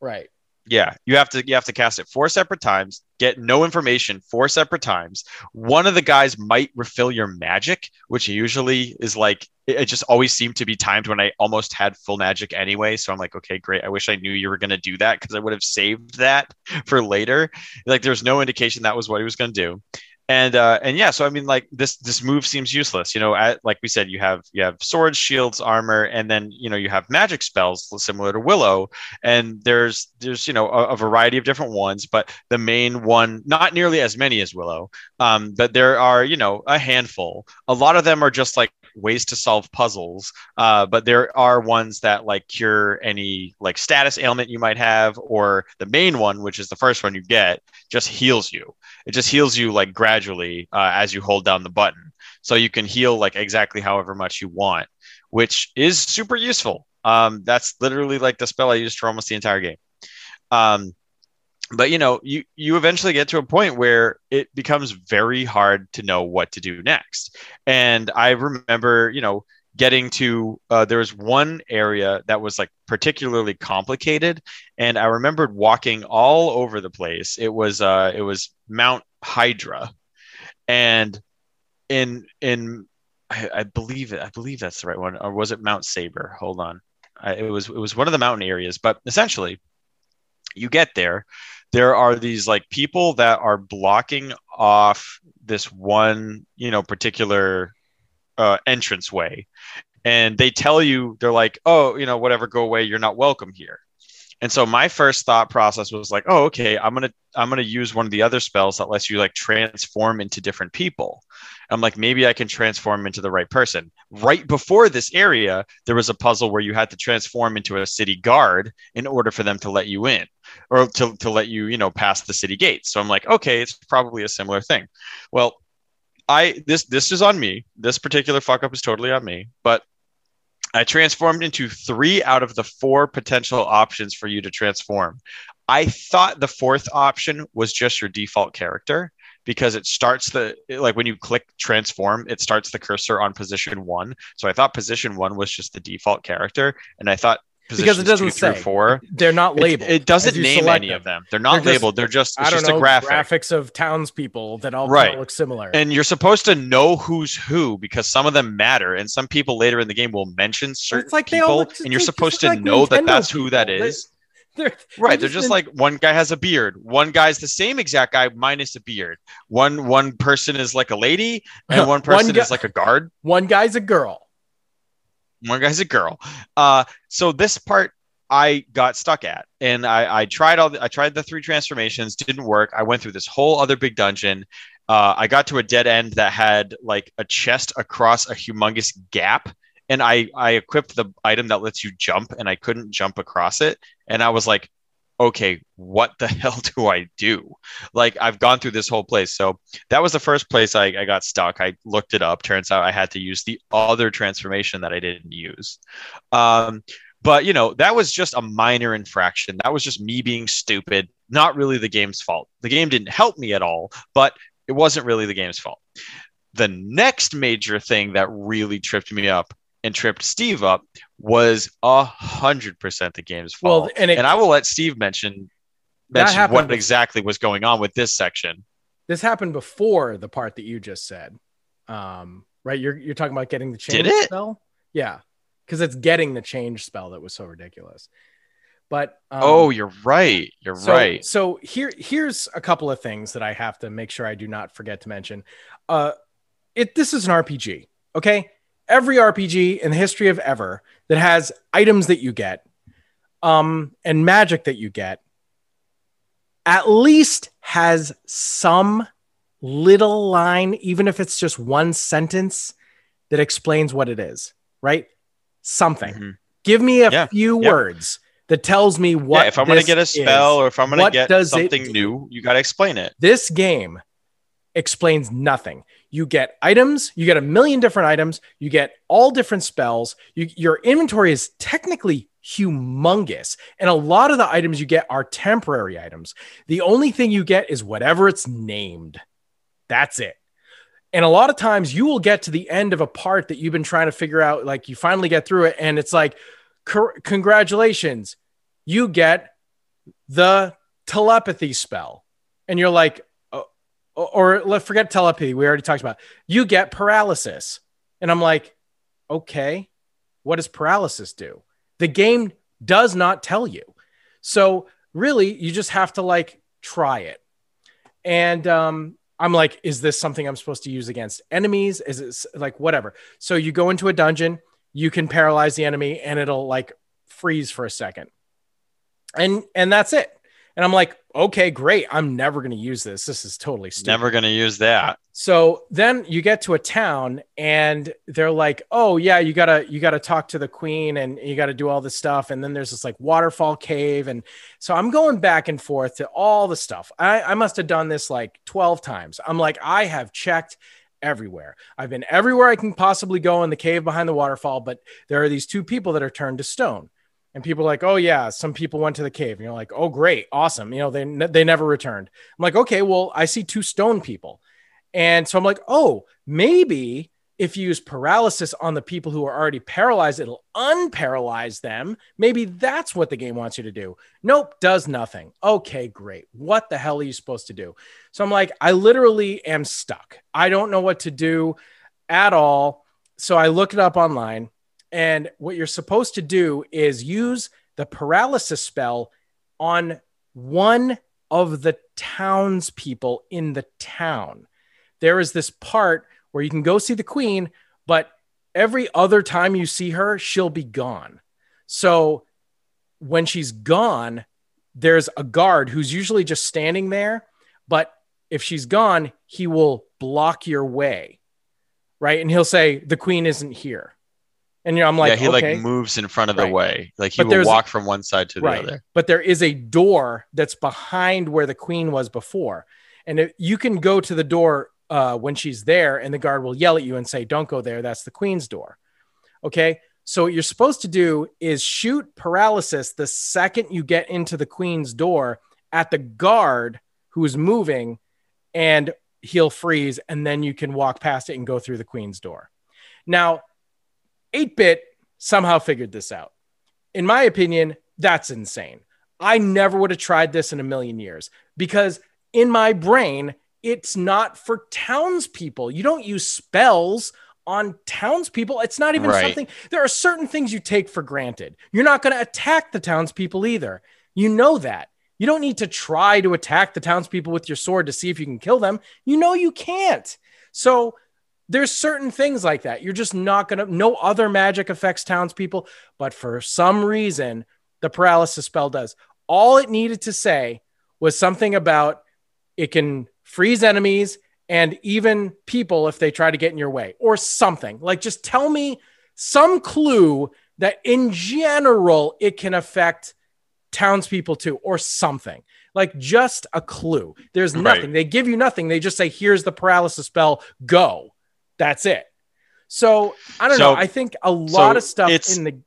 Right. Yeah, you have to you have to cast it four separate times, get no information four separate times. One of the guys might refill your magic, which usually is like it, just always seemed to be timed when I almost had full magic anyway. So I'm like, okay, great. I wish I knew you were gonna do that because I would have saved that for later. Like there's no indication that was what he was gonna do. And uh, and yeah, so I mean, like this this move seems useless. You know, at, like we said, you have you have swords, shields, armor, and then you know you have magic spells similar to Willow, and there's there's you know a, a variety of different ones but the main one not nearly as many as willow um, but there are you know a handful a lot of them are just like ways to solve puzzles uh, but there are ones that like cure any like status ailment you might have or the main one which is the first one you get just heals you. It just heals you like gradually uh, as you hold down the button. So you can heal like exactly however much you want which is super useful. Um, that's literally like the spell i used for almost the entire game. Um, but you know, you you eventually get to a point where it becomes very hard to know what to do next. And I remember, you know, getting to uh, there was one area that was like particularly complicated, and I remembered walking all over the place. It was uh, it was Mount Hydra, and in in I, I believe it. I believe that's the right one, or was it Mount Saber? Hold on, I, it was it was one of the mountain areas, but essentially you get there there are these like people that are blocking off this one you know particular uh, entrance way and they tell you they're like oh you know whatever go away you're not welcome here and so my first thought process was like oh okay i'm gonna i'm gonna use one of the other spells that lets you like transform into different people. I'm like maybe i can transform into the right person. Right before this area there was a puzzle where you had to transform into a city guard in order for them to let you in or to, to let you you know pass the city gates so i'm like okay it's probably a similar thing. Well i this this is on me. This particular fuck up is totally on me. But i transformed into three out of the four potential options for you to transform. I thought the fourth option was just your default character because it starts the like when you click transform it starts the cursor on position one. So i thought position one was just the default character and i thought Because it doesn't two say. four They're not labeled. It, doesn't name select any of them. They're not They're just- labeled. They're just it's I don't just know a graphic. graphics of townspeople that all Right. look similar. And you're supposed to know who's who because some of them matter, and some people later in the game will mention certain like people, look and you're supposed to like know that that's who that people. They- is. They're, Right, they're just just like one guy has a beard, one guy's the same exact guy minus a beard. One one person is like a lady, and one One person guy- is like a guard. one guy's a girl. One guy's a girl. Uh, so this part I got stuck at, and I, I tried all the, I tried the three transformations, didn't work. I went through this whole other big dungeon. Uh, I got to a dead end that had like a chest across a humongous gap, and I I equipped the item that lets you jump, and I couldn't jump across it, and I was like. Okay, what the hell do I do? Like, I've gone through this whole place. So, that was the first place I, I got stuck. I looked it up. Turns out I had to use the other transformation that I didn't use. Um, but you know, that was just a minor infraction. That was just me being stupid, not really the game's fault. The game didn't help me at all, but it wasn't really the game's fault. The next major thing that really tripped me up and tripped Steve up was a hundred percent the game's fault. Well, and it, and I will let Steve mention mention what exactly was going on with this section. this happened before the part that you just said. Um, right? You're you're talking about getting the change Did it? spell. Yeah, because it's getting the change spell that was so ridiculous. But um, oh, you're right. You're so, right. So here here's a couple of things that I have to make sure I do not forget to mention. Uh, it this is an RPG. Okay, every RPG in the history of ever that has items that you get, um, and magic that you get, at least has some little line, even if it's just one sentence that explains what it is, right? Something. Mhm. Give me a Yeah, few yeah. words that tells me what yeah, if I'm going to get a spell is. or if I'm going to get something new, you got to explain it. This game explains nothing. You get items, you get a million different items, you get all different spells. You, your inventory is technically humongous, and a lot of the items you get are temporary items. The only thing you get is whatever it's named. That's it. And a lot of times you will get to the end of a part that you've been trying to figure out, like you finally get through it, and it's like, congratulations, you get the telepathy spell. And you're like, oh, or let's forget telepathy. We already talked about. You get paralysis. And I'm like, okay, what does paralysis do? The game does not tell you. So really, you just have to like try it. And um, I'm like, is this something I'm supposed to use against enemies? Is it like whatever? So you go into a dungeon, you can paralyze the enemy, and it'll like freeze for a second. And and that's it. And I'm like, okay, great. I'm never going to use this. This is totally stupid. Never going to use that. So then you get to a town and they're like, "Oh yeah, you got to you got to talk to the queen and you got to do all this stuff." And then there's this like waterfall cave and so I'm going back and forth to all the stuff. I I must have done this like 12 times. I'm like, I have checked everywhere. I've been everywhere I can possibly go in the cave behind the waterfall, but there are these two people that are turned to stone. And people like, "Oh yeah, some people went to the cave." And you're like, "Oh great, awesome." You know, they they never returned. I'm like, "Okay, well, I see two stone people." And so I'm like, oh, maybe if you use paralysis on the people who are already paralyzed, it'll unparalyze them. Maybe that's what the game wants you to do. Nope, does nothing. Okay, great. What the hell are you supposed to do? So I'm like, I literally am stuck. I don't know what to do at all. So I look it up online. And what you're supposed to do is use the paralysis spell on one of the townspeople in the town there is this part where you can go see the queen, but every other time you see her, she'll be gone. So when she's gone, there's a guard who's usually just standing there, but if she's gone, he will block your way. Right. And he'll say, The queen isn't here. And you know, I'm like, yeah, he okay. like moves in front of the Right. way. Like he But will walk from one side to the right. other. But there is a door that's behind where the queen was before. And it, you can go to the door uh, when she's there, and the guard will yell at you and say, Don't go there. That's the queen's door. Okay. So, what you're supposed to do is shoot paralysis the second you get into the queen's door at the guard who is moving, and he'll freeze. And then you can walk past it and go through the queen's door. Now, 8 bit somehow figured this out. In my opinion, that's insane. I never would have tried this in a million years because in my brain, it's not for townspeople. You don't use spells on townspeople. It's not even Right. something. There are certain things you take for granted. You're not going to attack the townspeople either. You know that. You don't need to try to attack the townspeople with your sword to see if you can kill them. You know you can't. So there's certain things like that. You're just not going to, no other magic affects townspeople, but for some reason, the paralysis spell does. All it needed to say was something about it can freeze enemies and even people if they try to get in your way or something. Like just tell me some clue that in general it can affect townspeople too or something. Like just a clue. There's Right. nothing. They give you nothing. They just say, here's the paralysis spell, go. That's it. So I don't So- know. I think a lot so of stuff in the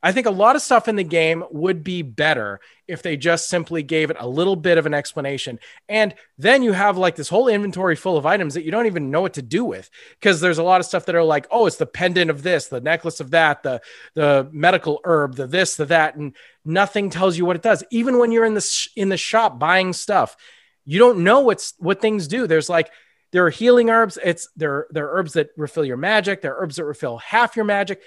I think a lot of stuff in the game would be better if they just simply gave it a little bit of an explanation. And then you have like this whole inventory full of items that you don't even know what to do with because there's a lot of stuff that are like, oh, it's the pendant of this, the necklace of that, the the medical herb, the this, the that, and nothing tells you what it does. Even when you're in the sh- in the shop buying stuff, you don't know what's what things do. There's like there are healing herbs. It's there there are herbs that refill your magic. There are herbs that refill half your magic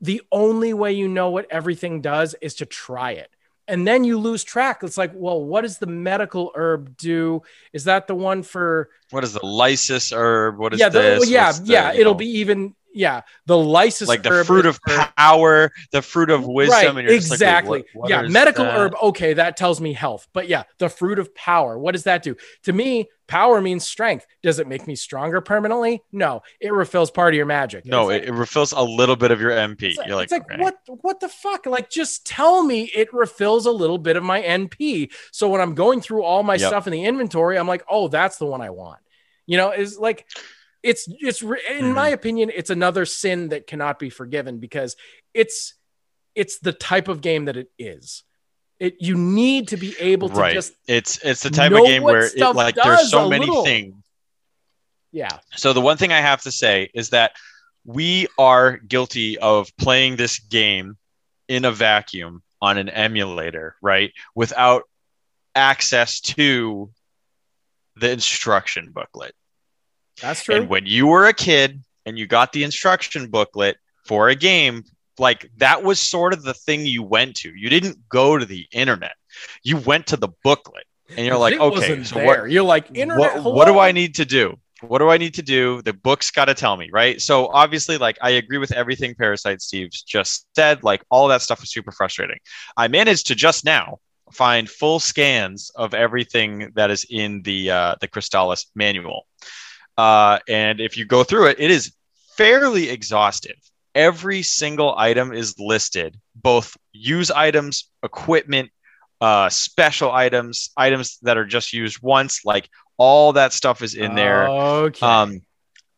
the only way you know what everything does is to try it. And then you lose track. It's like, well, what does the medical herb do? Is that the one for What is the lysis herb? What is yeah, the, this? yeah, What's yeah. It'll know- be even yeah, the lysis like the herb fruit of for- power, the fruit of wisdom, right, just like, exactly. what- what yeah, medical that? herb. Okay, that tells me health. But yeah, the fruit of power. What does that do to me? Power means strength. Does it make me stronger permanently? No, it refills part of your magic. No, It's it, it refills a little bit of your MP. It's like, You're like, it's like what what the fuck? Like just tell me it refills a little bit of my MP. So when I'm going through all my Yep. stuff in the inventory, I'm like, oh, that's the one I want. You know, is like it's it's in Mhm. my opinion, it's another sin that cannot be forgiven because it's it's the type of game that it is. It you need to be able to right. just it's it's the type of game where it, like there's so many little. things. yeah. So the one thing I have to say is that we are guilty of playing this game in a vacuum on an emulator, right? Without access to the instruction booklet. That's true. And when you were a kid and you got the instruction booklet for a game, like that was sort of the thing you went to. You didn't go to the internet. You went to the booklet. And you're like, okay, so there. what You're like internet. what, what do? I need to do? What do I need to do? The book's got to tell me, right? So obviously, like I agree with everything Parasite Steve's just said. Like all that stuff was super frustrating. I managed to just now find full scans of everything that is in the uh, the Crystalis manual, uh, and if you go through it, it is fairly exhaustive. Every single item is listed, both use items, equipment, uh, special items, items that are just used once. Like all that stuff is in there. Okay. Um,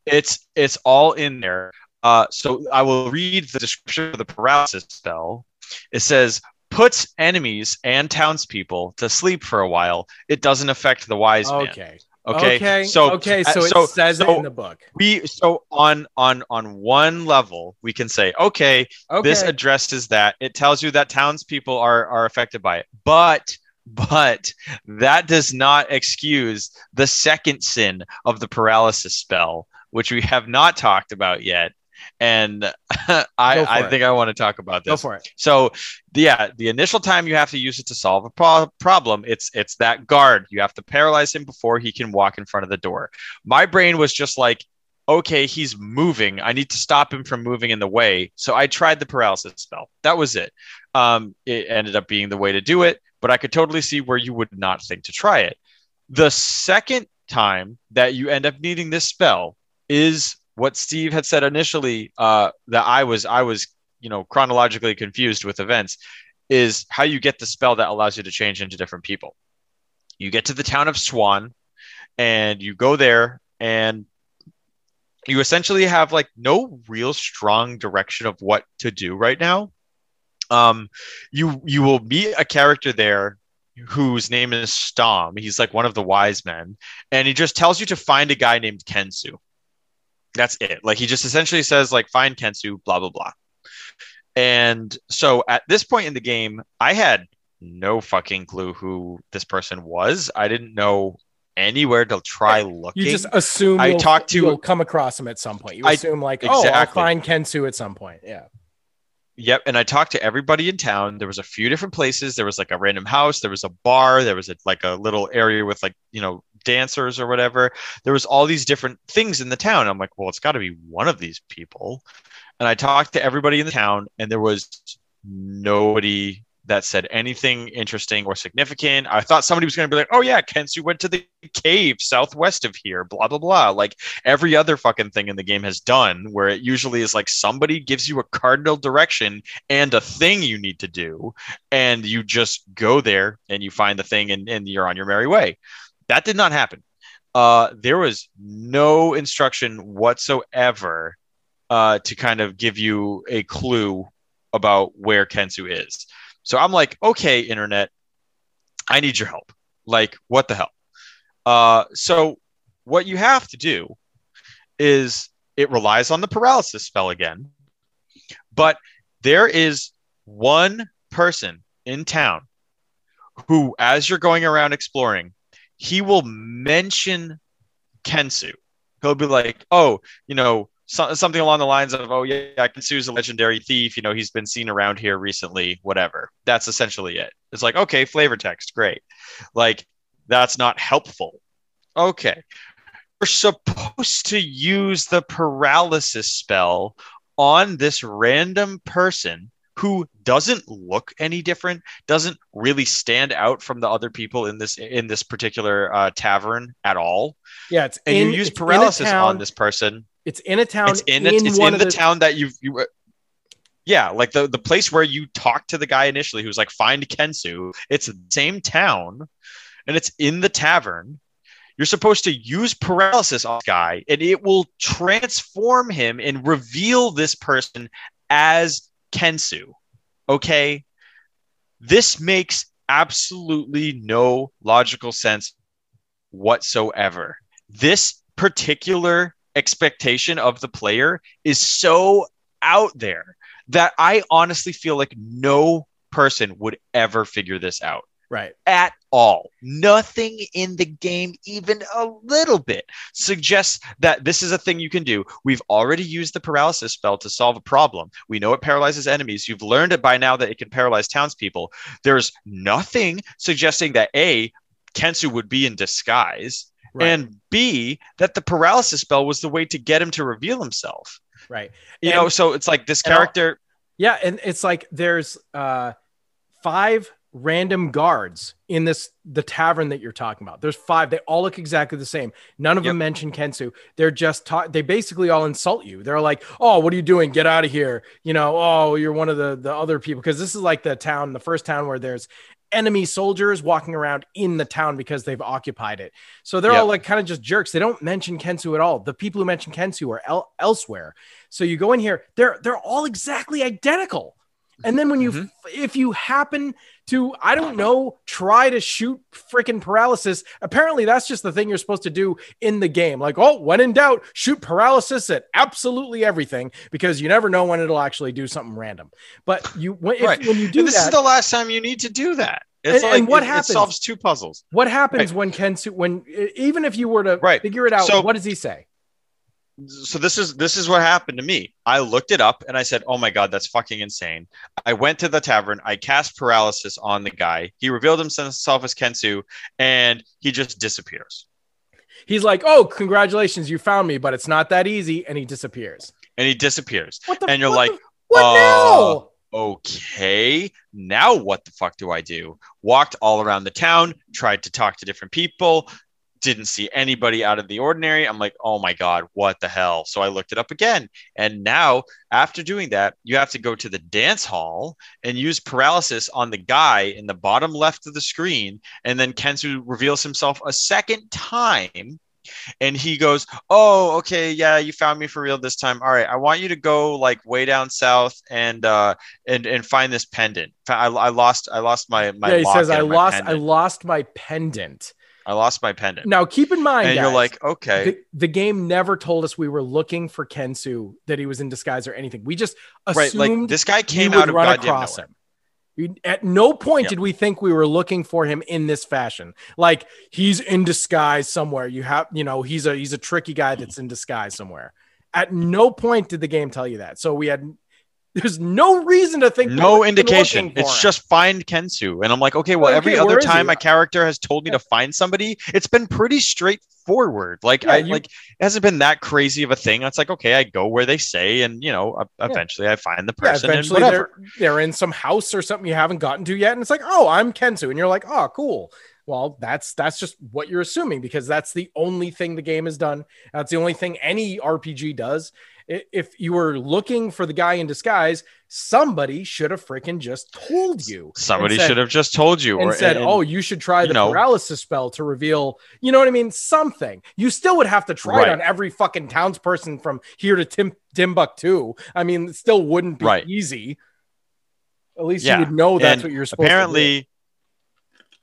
it's it's all in there. Uh, so I will read the description of the paralysis spell. It says puts enemies and townspeople to sleep for a while. It doesn't affect the wise man. okay. Okay. Okay. So okay. uh, So it so- says it in the book. we so on on on one level we can say okay Okay. this addresses that. It tells you that townspeople are are affected by it, but but that does not excuse the second sin of the paralysis spell, which we have not talked about yet. And I, I think I want to talk about this. Go for it. So, yeah, the initial time you have to use it to solve a pro- problem, it's it's that guard. You have to paralyze him before he can walk in front of the door. My brain was just like, okay, he's moving. I need to stop him from moving in the way. So I tried the paralysis spell. That was it. Um, it ended up being the way to do it, but I could totally see where you would not think to try it. The second time that you end up needing this spell is what Steve had said initially. Uh, that I was I was you know chronologically confused with events is how you get the spell that allows you to change into different people. You get to the town of Swan, and you go there, and you essentially have like no real strong direction of what to do right now. Um, you you will meet a character there whose name is Stom. He's like one of the wise men, and he just tells you to find a guy named Kensu. That's it. Like he just essentially says like find Kensu, blah blah blah. And so at this point in the game, I had no fucking clue who this person was. I didn't know anywhere to try looking. You just assume I talked to- you'll come across him at some point. You I- assume like, oh, I'll exactly. find Kensu at some point. Yeah. Yep, and I talked to everybody in town. There was a few different places. There was like a random house. There was a bar. There was a, like a little area with like you know dancers or whatever. There was all these different things in the town. I'm like, well, it's got to be one of these people. And I talked to everybody in the town, and there was nobody that said anything interesting or significant. I thought somebody was going to be like, "Oh yeah, Kensu went to the cave southwest of here." Blah blah blah. Like every other fucking thing in the game has done, where it usually is like somebody gives you a cardinal direction and a thing you need to do, and you just go there and you find the thing and, and you're on your merry way. That did not happen. Uh, there was no instruction whatsoever uh, to kind of give you a clue about where Kensu is. So I'm like, okay, internet, I need your help. Like, what the hell? Uh, so what you have to do is it relies on the paralysis spell again, but there is one person in town who, as you're going around exploring, he will mention Kensu. He'll be like, oh, you know, so, something along the lines of, oh, yeah, Kensu's a legendary thief. You know, he's been seen around here recently, whatever. That's essentially it. It's like, okay, flavor text, great. Like, that's not helpful. Okay. We're supposed to use the paralysis spell on this random person who doesn't look any different, doesn't really stand out from the other people in this in this particular uh, tavern at all. Yeah, it's And in, you use paralysis town- on this person. It's in a town. It's in, the, it's in of the, town that you you. Yeah, like the the place where you talked to the guy initially, who's like find Kensu. It's the same town, and it's in the tavern. You're supposed to use paralysis on this guy, and it will transform him and reveal this person as Kensu. Okay, this makes absolutely no logical sense whatsoever. This particular expectation of the player is so out there that I honestly feel like no person would ever figure this out Right. at all. Nothing in the game, even a little bit, suggests that this is a thing you can do. We've already used the paralysis spell to solve a problem. We know it paralyzes enemies. You've learned it by now that it can paralyze townspeople. There's nothing suggesting that A, Kensu would be in disguise, Right. and B, that the paralysis spell was the way to get him to reveal himself. right. You And- know, so it's like this character. Yeah, and it's like there's uh five random guards in this the tavern that you're talking about. There's five. They all look exactly the same. None of Yep. them mention Kensu. They're just ta- they basically all insult you. They're like, "Oh, what are you doing? Get out of here." You know, "Oh, you're one of the the other people" because this is like the town, the first town where there's enemy soldiers walking around in the town because they've occupied it. So they're Yep. all like kind of just jerks. They don't mention Kensu at all. The people who mention Kensu are el- elsewhere. So you go in here, they're they're all exactly identical. And then when you Mhm. if you happen to I don't know try to shoot freaking paralysis, apparently that's just the thing you're supposed to do in the game. Like, oh, when in doubt, shoot paralysis at absolutely everything because you never know when it'll actually do something random. But you when, if, Right. when you do And this that, is the last time you need to do that. It's And- like and what it- it, happens? solves two puzzles. what happens when Kensu when even if you were to Right. figure it out, So- what does he say? So this is this is what happened to me. I looked it up and I said, "Oh my god, that's fucking insane." I went to the tavern. I cast paralysis on the guy. He revealed himself as Kensu, and he just disappears. He's like, "Oh, congratulations, you found me, but it's not that easy," and he disappears. And he disappears. What the? And you're what like, the- what uh, now? Okay, now what the fuck do I do? Walked all around the town, tried to talk to different people, didn't see anybody out of the ordinary. I'm like, oh my God, what the hell? So I looked it up again. And now, after doing that, you have to go to the dance hall and use paralysis on the guy in the bottom left of the screen. And then Kensu reveals himself a second time. And he goes, Oh, okay, yeah, you found me for real this time. All right, I want you to go like way down south and uh and and find this pendant. I, I lost I lost my my yeah, he says, "I lost, I lost my pendant." I lost my pendant. Now, keep in mind, and you're like, okay, the, the game never told us we were looking for Kensu, that he was in disguise or anything. We just right? assumed Like this guy came out of run goddamn across nowhere. him. At no point Yep. did we think we were looking for him in this fashion. Like he's in disguise somewhere. You have, you know, he's a he's a tricky guy that's in disguise somewhere. At no point did the game tell you that. So we had there's no reason to think No indication. It's him. just find Kensu. And I'm like, okay, well, Okay, every other time he? a character has told me to find somebody, it's been pretty straightforward. Like Yeah, I you- like it hasn't been that crazy of a thing. It's like, okay, I go where they say, and you know, Yeah. eventually I find the person and eventually they're they're in some house or something you haven't gotten to yet, and it's like, oh, I'm Kensu, and you're like, oh, cool. Well, that's that's just what you're assuming because that's the only thing the game has done. That's the only thing any RPG does. If you were looking for the guy in disguise, somebody should have freaking just told you. Somebody said- should have just told you and or said, and- "Oh, you should try the know- paralysis spell to reveal." You know what I mean? Something. You still would have to try Right. it on every fucking townsperson from here to Tim Timbuktu. I mean, it still wouldn't be Right. easy. At least Yeah. you would know that's And what you're supposed to do. apparently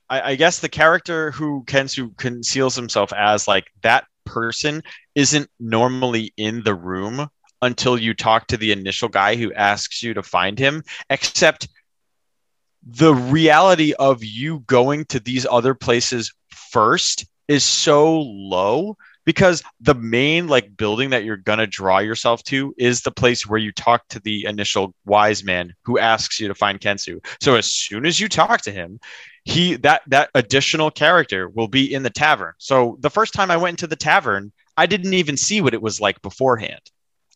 I, I guess the character who Kensu conceals himself as like that person isn't normally in the room until you talk to the initial guy who asks you to find him except the reality of you going to these other places first is so low because the main like building that you're going to draw yourself to is the place where you talk to the initial wise man who asks you to find Kensu. So as soon as you talk to him, he that that additional character will be in the tavern. So the first time I went into the tavern, I didn't even see what it was like beforehand.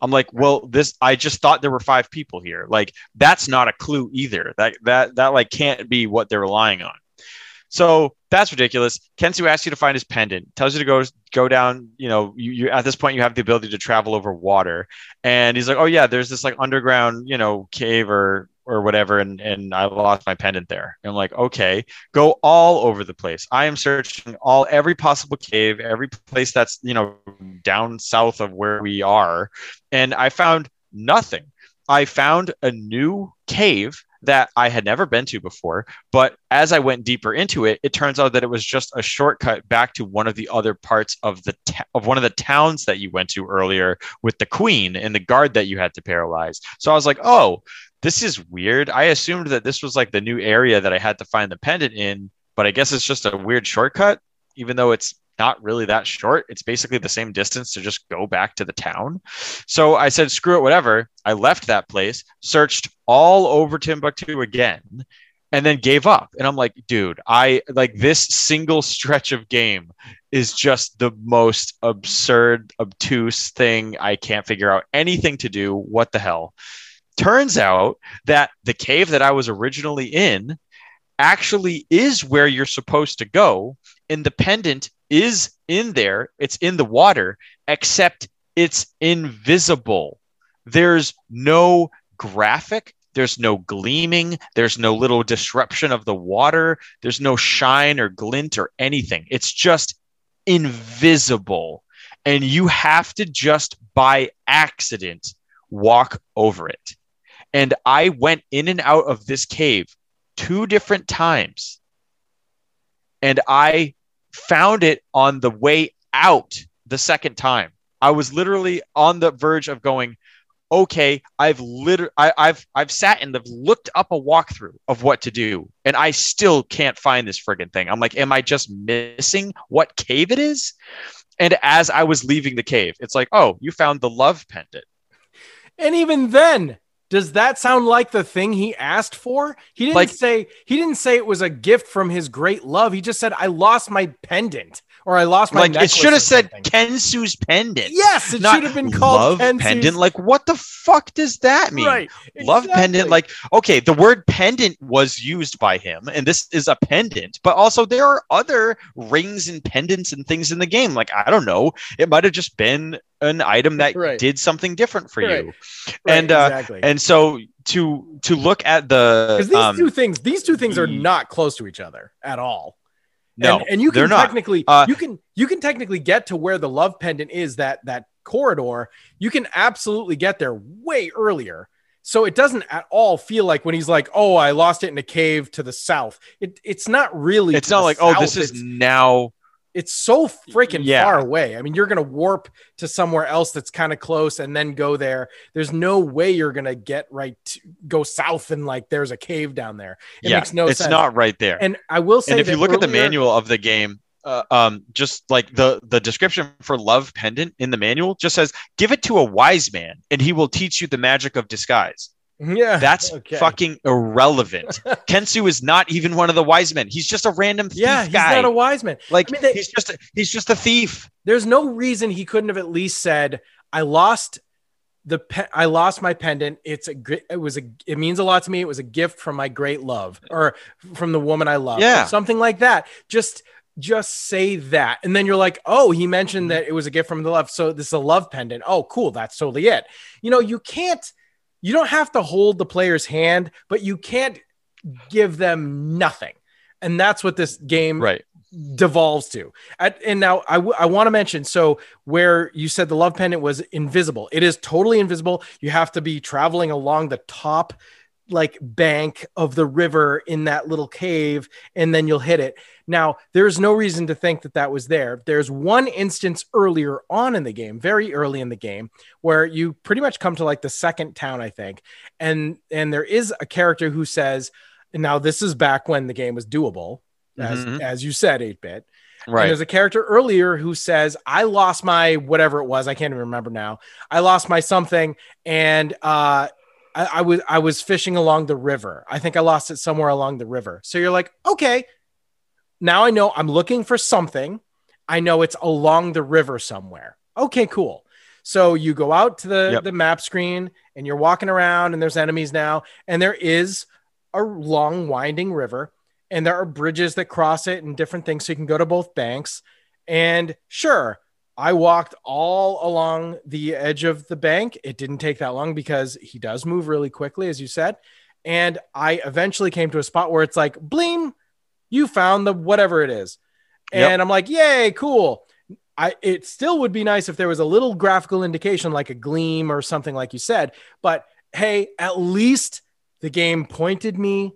I'm like, well, this I just thought there were five people here. Like that's not a clue either. That that that like can't be what they're relying on. So that's ridiculous. Kensu asks you to find his pendant, tells you to go go down. You know, you, you at this point you have the ability to travel over water, and he's like, oh yeah, there's this like underground, you know, cave or or whatever, and and I lost my pendant there. And I'm like, okay, go all over the place. I am searching all every possible cave, every place that's you know down south of where we are, and I found nothing. I found a new cave that I had never been to before. But as I went deeper into it, it turns out that it was just a shortcut back to one of the other parts of the of one of the towns that you went to earlier with the queen and the guard that you had to paralyze. So I was like, oh, this is weird. I assumed that this was like the new area that I had to find the pendant in, but I guess it's just a weird shortcut, even though it's not really that short. It's basically the same distance to just go back to the town. So I said, screw it, whatever. I left that place, searched all over Timbuktu again, and then gave up. And I'm like, dude, I like this single stretch of game is just the most absurd, obtuse thing. I can't figure out anything to do. What the hell? Turns out that the cave that I was originally in actually is where you're supposed to go. Independent is in there, it's in the water, except it's invisible. There's no graphic, there's no gleaming, there's no little disruption of the water, there's no shine or glint or anything. It's just invisible. And you have to just by accident walk over it. And I went in and out of this cave two different times. And I found it on the way out the second time. I was literally on the verge of going, okay, I've literally, I've, I've sat and I've looked up a walkthrough of what to do, and I still can't find this friggin' thing. I'm like, am I just missing what cave it is? And as I was leaving the cave, it's like, oh, you found the love pendant. And even then, does that sound like the thing he asked for? He didn't like, say he didn't say it was a gift from his great love. He just said I lost my pendant or I lost my like it should have said Kensu's pendant. Yes, it should have been called love Kensu's... pendant. Like what the fuck does that mean? Right, exactly. love pendant. Like okay, the word pendant was used by him, and this is a pendant. But also there are other rings and pendants and things in the game. Like I don't know, it might have just been an item that right. did something different for right. you, and uh, exactly. and so to to look at the because these um, two things these two things are not close to each other at all no, and, and you can technically uh, you can you can technically get to where the love pendant is that that corridor. You can absolutely get there way earlier. So it doesn't at all feel like when he's like, "Oh, I lost it in a cave to the south." It it's not really. It's not like, south. "Oh, this is it's, now it's so freaking yeah. far away. I mean, you're gonna warp to somewhere else that's kind of close and then go there. There's no way you're gonna get right to go south and like there's a cave down there. It yeah, makes no it's sense. not right there. And I will say, and if you look earlier, at the manual of the game, uh, um, just like the the description for love pendant in the manual just says, "Give it to a wise man, and he will teach you the magic of disguise." Yeah. That's okay. fucking irrelevant. Kensu is not even one of the wise men. He's just a random thief yeah, he's guy. not a wise man. Like I mean, they, he's just a, he's just a thief. There's no reason he couldn't have at least said, "I lost the pe- I lost my pendant. It's a it was a it means a lot to me. It was a gift from my great love or from the woman I love. Yeah. something like that. Just just say that. And then you're like, oh, he mentioned mm-hmm. that it was a gift from the love. So this is a love pendant. Oh, cool. That's totally it. You know, you can't you don't have to hold the player's hand, but you can't give them nothing. And that's what this game right. devolves to. At, and now I, w- I want to mention so where you said the love pendant was invisible, it is totally invisible. You have to be traveling along the top like bank of the river in that little cave and then you'll hit it. Now, there's no reason to think that that was there. There's one instance earlier on in the game, very early in the game, where you pretty much come to like the second town, I think. And and there is a character who says, now this is back when the game was doable, as mm-hmm. as you said, 8-bit. Right. And there's a character earlier who says, I lost my whatever it was. I can't even remember now. I lost my something. And uh, I, I, was I was fishing along the river. I think I lost it somewhere along the river. So you're like, okay, now I know I'm looking for something. I know it's along the river somewhere. Okay, cool. So you go out to the, Yep. the map screen and you're walking around and there's enemies now, and there is a long winding river, and there are bridges that cross it and different things. So you can go to both banks. And sure, I walked all along the edge of the bank. It didn't take that long because he does move really quickly, as you said. And I eventually came to a spot where it's like, bleem, you found the whatever it is. And Yep. I'm like, yay, cool. I it still would be nice if there was a little graphical indication like a gleam or something like you said, but hey, at least the game pointed me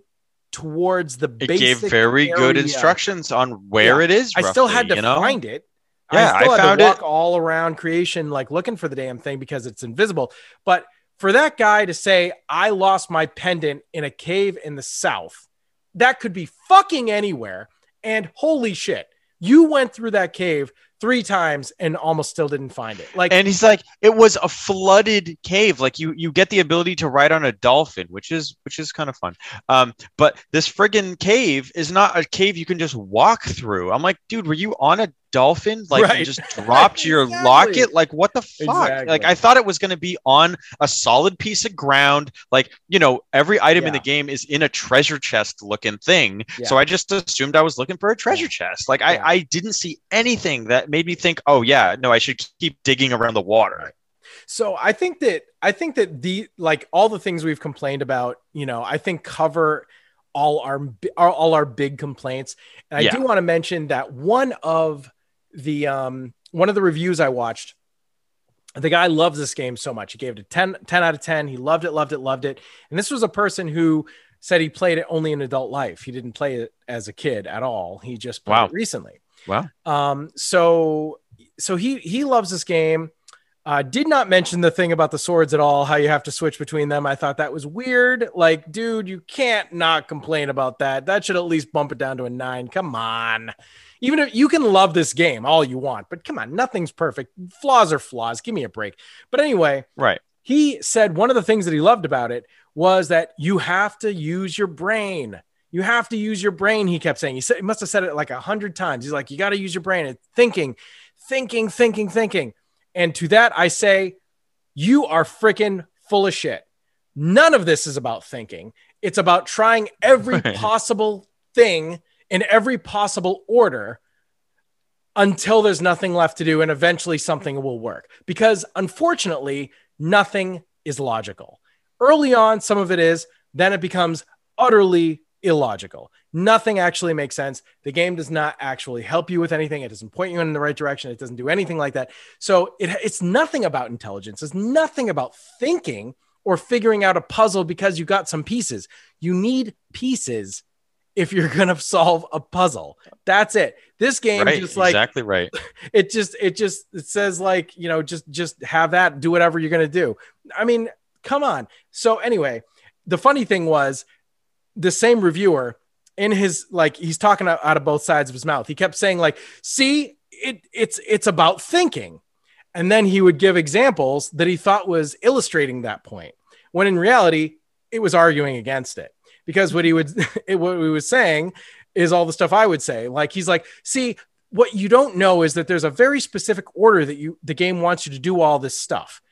towards the It gave very good instructions on where Yeah. it is. I still had to you know? find it. Yeah, I still I had found to it. walk all around creation, like looking for the damn thing because it's invisible. But for that guy to say, I lost my pendant in a cave in the south, that could be fucking anywhere. And holy shit, you went through that cave three times and almost still didn't find it. Like, and he's like it was a flooded cave like you you get the ability to ride on a dolphin which is which is kind of fun um but this friggin cave is not a cave you can just walk through i'm like dude were you on a dolphin like Right. you just dropped your Exactly. locket like what the fuck Exactly. like i thought it was going to be on a solid piece of ground like you know every item in the game is in a treasure chest looking thing Yeah. so i just assumed i was looking for a treasure chest like Yeah. i i didn't see anything that made me think oh yeah no i should keep digging around the water So I think that I think that the like all the things we've complained about, you know, I think cover all our our- all our big complaints. And I Yeah. do want to mention that one of the um one of the reviews I watched the guy loves this game so much. He gave it a 10, 10 out of 10. He loved it, loved it, loved it. And this was a person who said he played it only in adult life. He didn't play it as a kid at all. He just played Wow. it recently. Wow. Um, so so he he loves this game. Uh, did not mention the thing about the swords at all, how you have to switch between them. I thought that was weird. Like, dude, you can't not complain about that. That should at least bump it down to a nine. Come on. Even if you can love this game all you want, but come on, nothing's perfect. Flaws are flaws. Give me a break. But anyway, right he said one of the things that he loved about it was that you have to use your brain. You have to use your brain. He kept saying. He said he must have said it like a hundred times. He's like, you got to use your brain. And thinking, thinking, thinking, thinking. And to that, I say, you are freaking full of shit. None of this is about thinking. It's about trying every Right. possible thing in every possible order until there's nothing left to do and eventually something will work. Because unfortunately, nothing is logical. Early on, some of it is, then it becomes utterly illogical. Nothing actually makes sense. The game does not actually help you with anything. It doesn't point you in the right direction. It doesn't do anything like that. So it, it's nothing about intelligence. It's nothing about thinking or figuring out a puzzle because you got some pieces. You need pieces if you're going to solve a puzzle. That's it. This game right just like exactly right. it just it just it says like you know just just have that do whatever you're gonna do. I mean come on. So anyway the funny thing was the same reviewer in his like he's talking out, out of both sides of his mouth. He kept saying like see it it's it's about thinking. And then he would give examples that he thought was illustrating that point when in reality it was arguing against it because what he would it, what he was saying is all the stuff I would say. Like he's like, see, what you don't know is that there's a very specific order that you the game wants you to do all this stuff.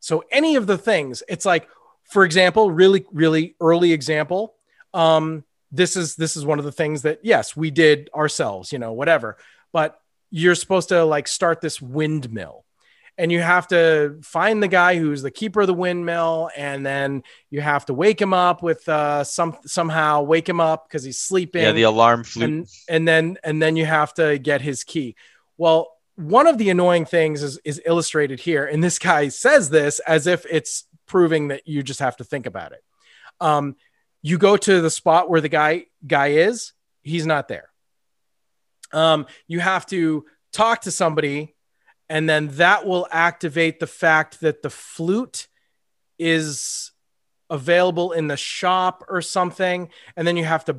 So any of the things, it's like, for example, really, really early example. Um, this is this is one of the things that yes, we did ourselves, you know, whatever. But you're supposed to like start this windmill and you have to find the guy who's the keeper of the windmill and then you have to wake him up with uh some somehow wake him up because he's sleeping. Yeah the alarm flute. And and then and then you have to get his key. Well one of the annoying things is is illustrated here and this guy says this as if it's proving that you just have to think about it. Um you go to the spot where the guy guy is he's not there. Um you have to talk to somebody and then that will activate the fact that the flute is available in the shop or something and then you have to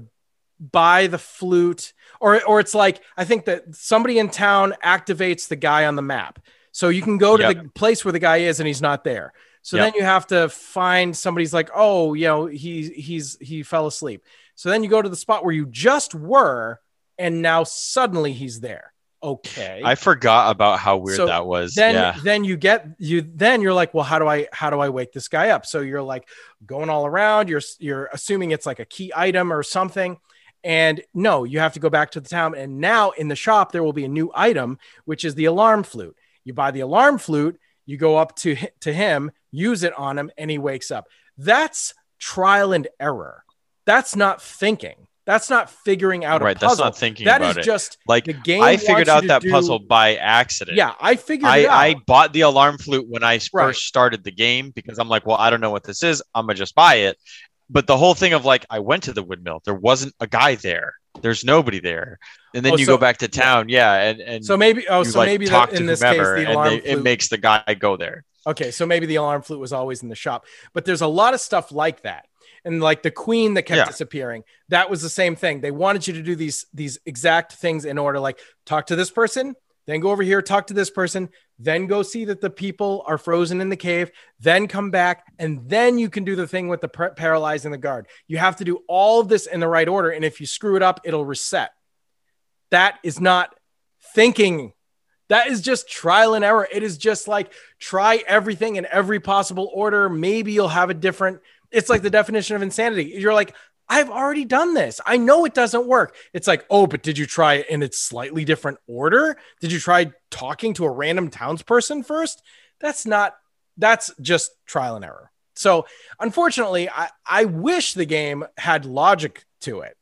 buy the flute. Or or it's like i think that somebody in town activates the guy on the map. So you can go to Yep. the place where the guy is and he's not there. So Yep. then you have to find somebody's like oh you know he he's he fell asleep. So then you go to the spot where you just were and now suddenly he's there okay. I forgot about how weird So that was. then yeah. then you get you then you're like well how do i how do i wake this guy up? So you're like going all around you're you're assuming it's like a key item or something. And no you have to go back to the town. And now in the shop there will be a new item which is the alarm flute. You buy the alarm flute you go up to to him use it on him and he wakes up. That's trial and error. That's not thinking that's not figuring out Right. a That's not thinking that about is it. just Like the game I figured out that do- puzzle by accident. yeah i figured I, it out I bought the alarm flute when I first started the game because I'm like, well, I don't know what this is. I'm gonna just buy it. But the whole thing of like, I went to the windmill. There wasn't a guy there. There's nobody there. And then Oh, you so- go back to town. Yeah. And, and So maybe oh, so like maybe to in this case the alarm they- it makes the guy go there. okay, so maybe the alarm flute was always in the shop, but there's a lot of stuff like that, and like the queen that kept Yeah. disappearing. That was the same thing. They wanted you to do these these exact things in order, like talk to this person, then go over here, talk to this person, then go see that the people are frozen in the cave, then come back, and then you can do the thing with the par- paralyzing the guard. You have to do all of this in the right order, and if you screw it up, it'll reset. That is not thinking. That is just trial and error. It is just like try everything in every possible order. Maybe you'll have a different. It's like the definition of insanity. You're like, I've already done this. I know it doesn't work. It's like, oh, but did you try it in its slightly different order? Did you try talking to a random townsperson first? That's not, that's just trial and error. So unfortunately, I, I wish the game had logic to it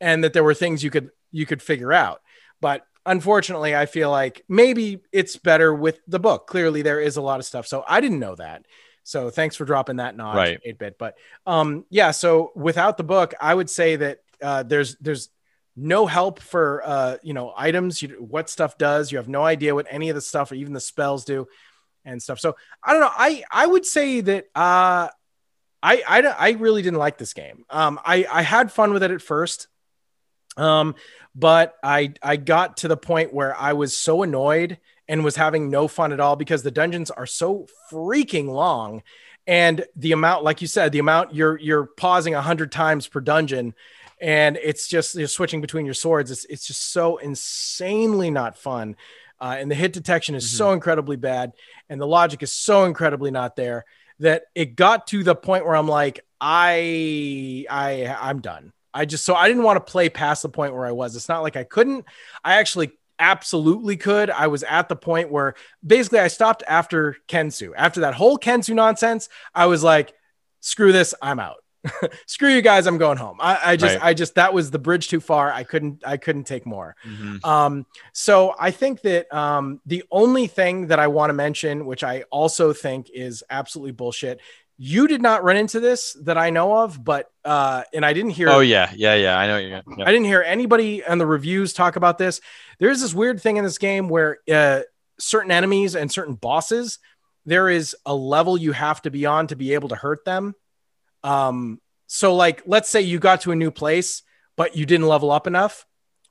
and that there were things you could you could figure out. But unfortunately, I feel like maybe it's better with the book. Clearly, there is a lot of stuff. So I didn't know that. So thanks for dropping that knowledge, Right. 8 bit. But um, yeah, so without the book, I would say that uh, there's there's no help for uh, you know items, you, what stuff does. You have no idea what any of the stuff or even the spells do and stuff. So I don't know. I I would say that uh, I I I really didn't like this game. Um, I I had fun with it at first. Um, but I I got to the point where I was so annoyed and was having no fun at all because the dungeons are so freaking long. And the amount like you said the amount you're you're pausing a hundred times per dungeon and it's just you're switching between your swords. It's, it's just so insanely not fun. Uh, and the hit detection is so incredibly bad and the logic is so incredibly not there that it got to the point where i'm like i i i'm done. I just so i didn't want to play past the point where i was. It's not like i couldn't. I actually absolutely could. I was at the point where basically i stopped after kensu. After that whole kensu nonsense i was like screw this i'm out. Screw you guys i'm going home. I, I just Right. i just that was the bridge too far. I couldn't i couldn't take more. Mhm. um, so I think that um, the only thing that I want to mention, which I also think is absolutely bullshit, you did not run into this that I know of, but uh, and I didn't hear. Oh yeah, yeah, yeah. I know you're. I didn't hear anybody on the reviews talk about this. There's this weird thing in this game where uh, certain enemies and certain bosses, there is a level you have to be on to be able to hurt them. Um, so like, let's say you got to a new place, but you didn't level up enough.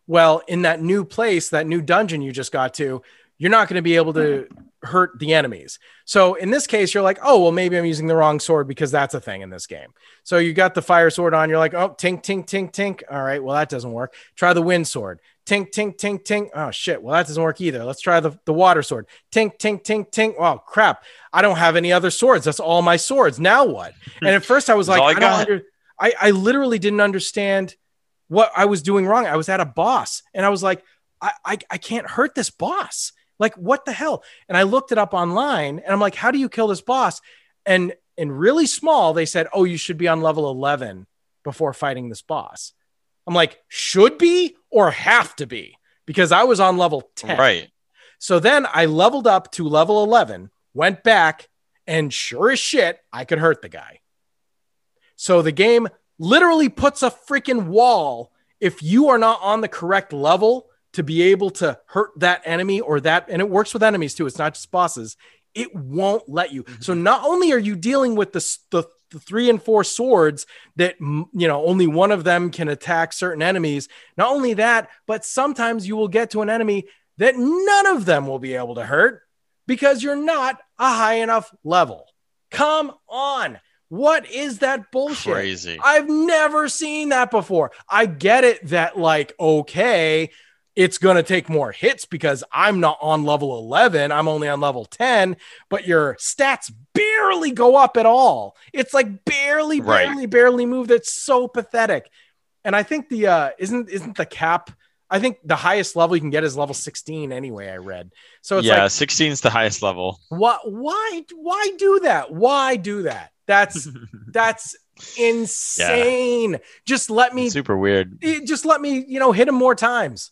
Well, in that new place, that new dungeon you just got to, you're not going to be able to hurt the enemies. So in this case, you're like, oh, well, maybe I'm using the wrong sword because that's a thing in this game. So you got the fire sword on. You're like, oh, tink, tink, tink, tink. All right, well, that doesn't work. Try the wind sword. Tink, tink, tink, tink. Oh, shit. Well, that doesn't work either. Let's try the, the water sword. Tink, tink, tink, tink. Oh, crap. I don't have any other swords. That's all my swords. Now what? And at first I was like, I I, don't under, I, I literally didn't understand what I was doing wrong. I was at a boss and I was like, I, I, I can't hurt this boss. Like, what the hell? And I looked it up online and I'm like, how do you kill this boss? And in really small, they said, oh, you should be on level 11 before fighting this boss. I'm like, should be or have to be? Because I was on level 10. right. So then I leveled up to level 11, went back, and sure as shit, I could hurt the guy. So the game literally puts a freaking wall if you are not on the correct level to be able to hurt that enemy or that, and it works with enemies too. It's not just bosses. It won't let you. So mm-hmm. not only are you dealing with the, the, the three and four swords that you know only one of them can attack certain enemies. Not only that, but sometimes you will get to an enemy that none of them will be able to hurt because you're not a high enough level. Come on. What is that bullshit? Crazy. I've never seen that before. I get it that, like, okay, it's going to take more hits because I'm not on level 11. I'm only on level 10, but your stats barely go up at all. It's like barely, Right. barely, barely move. That's so pathetic. And I think the, uh, isn't, isn't the cap, I think the highest level you can get is level 16 anyway, I read. So it's yeah, like, 16 is the highest level. what, why, why do that? Why do that? That's, that's insane. Just let me Super weird. just let me, you know, hit him more times.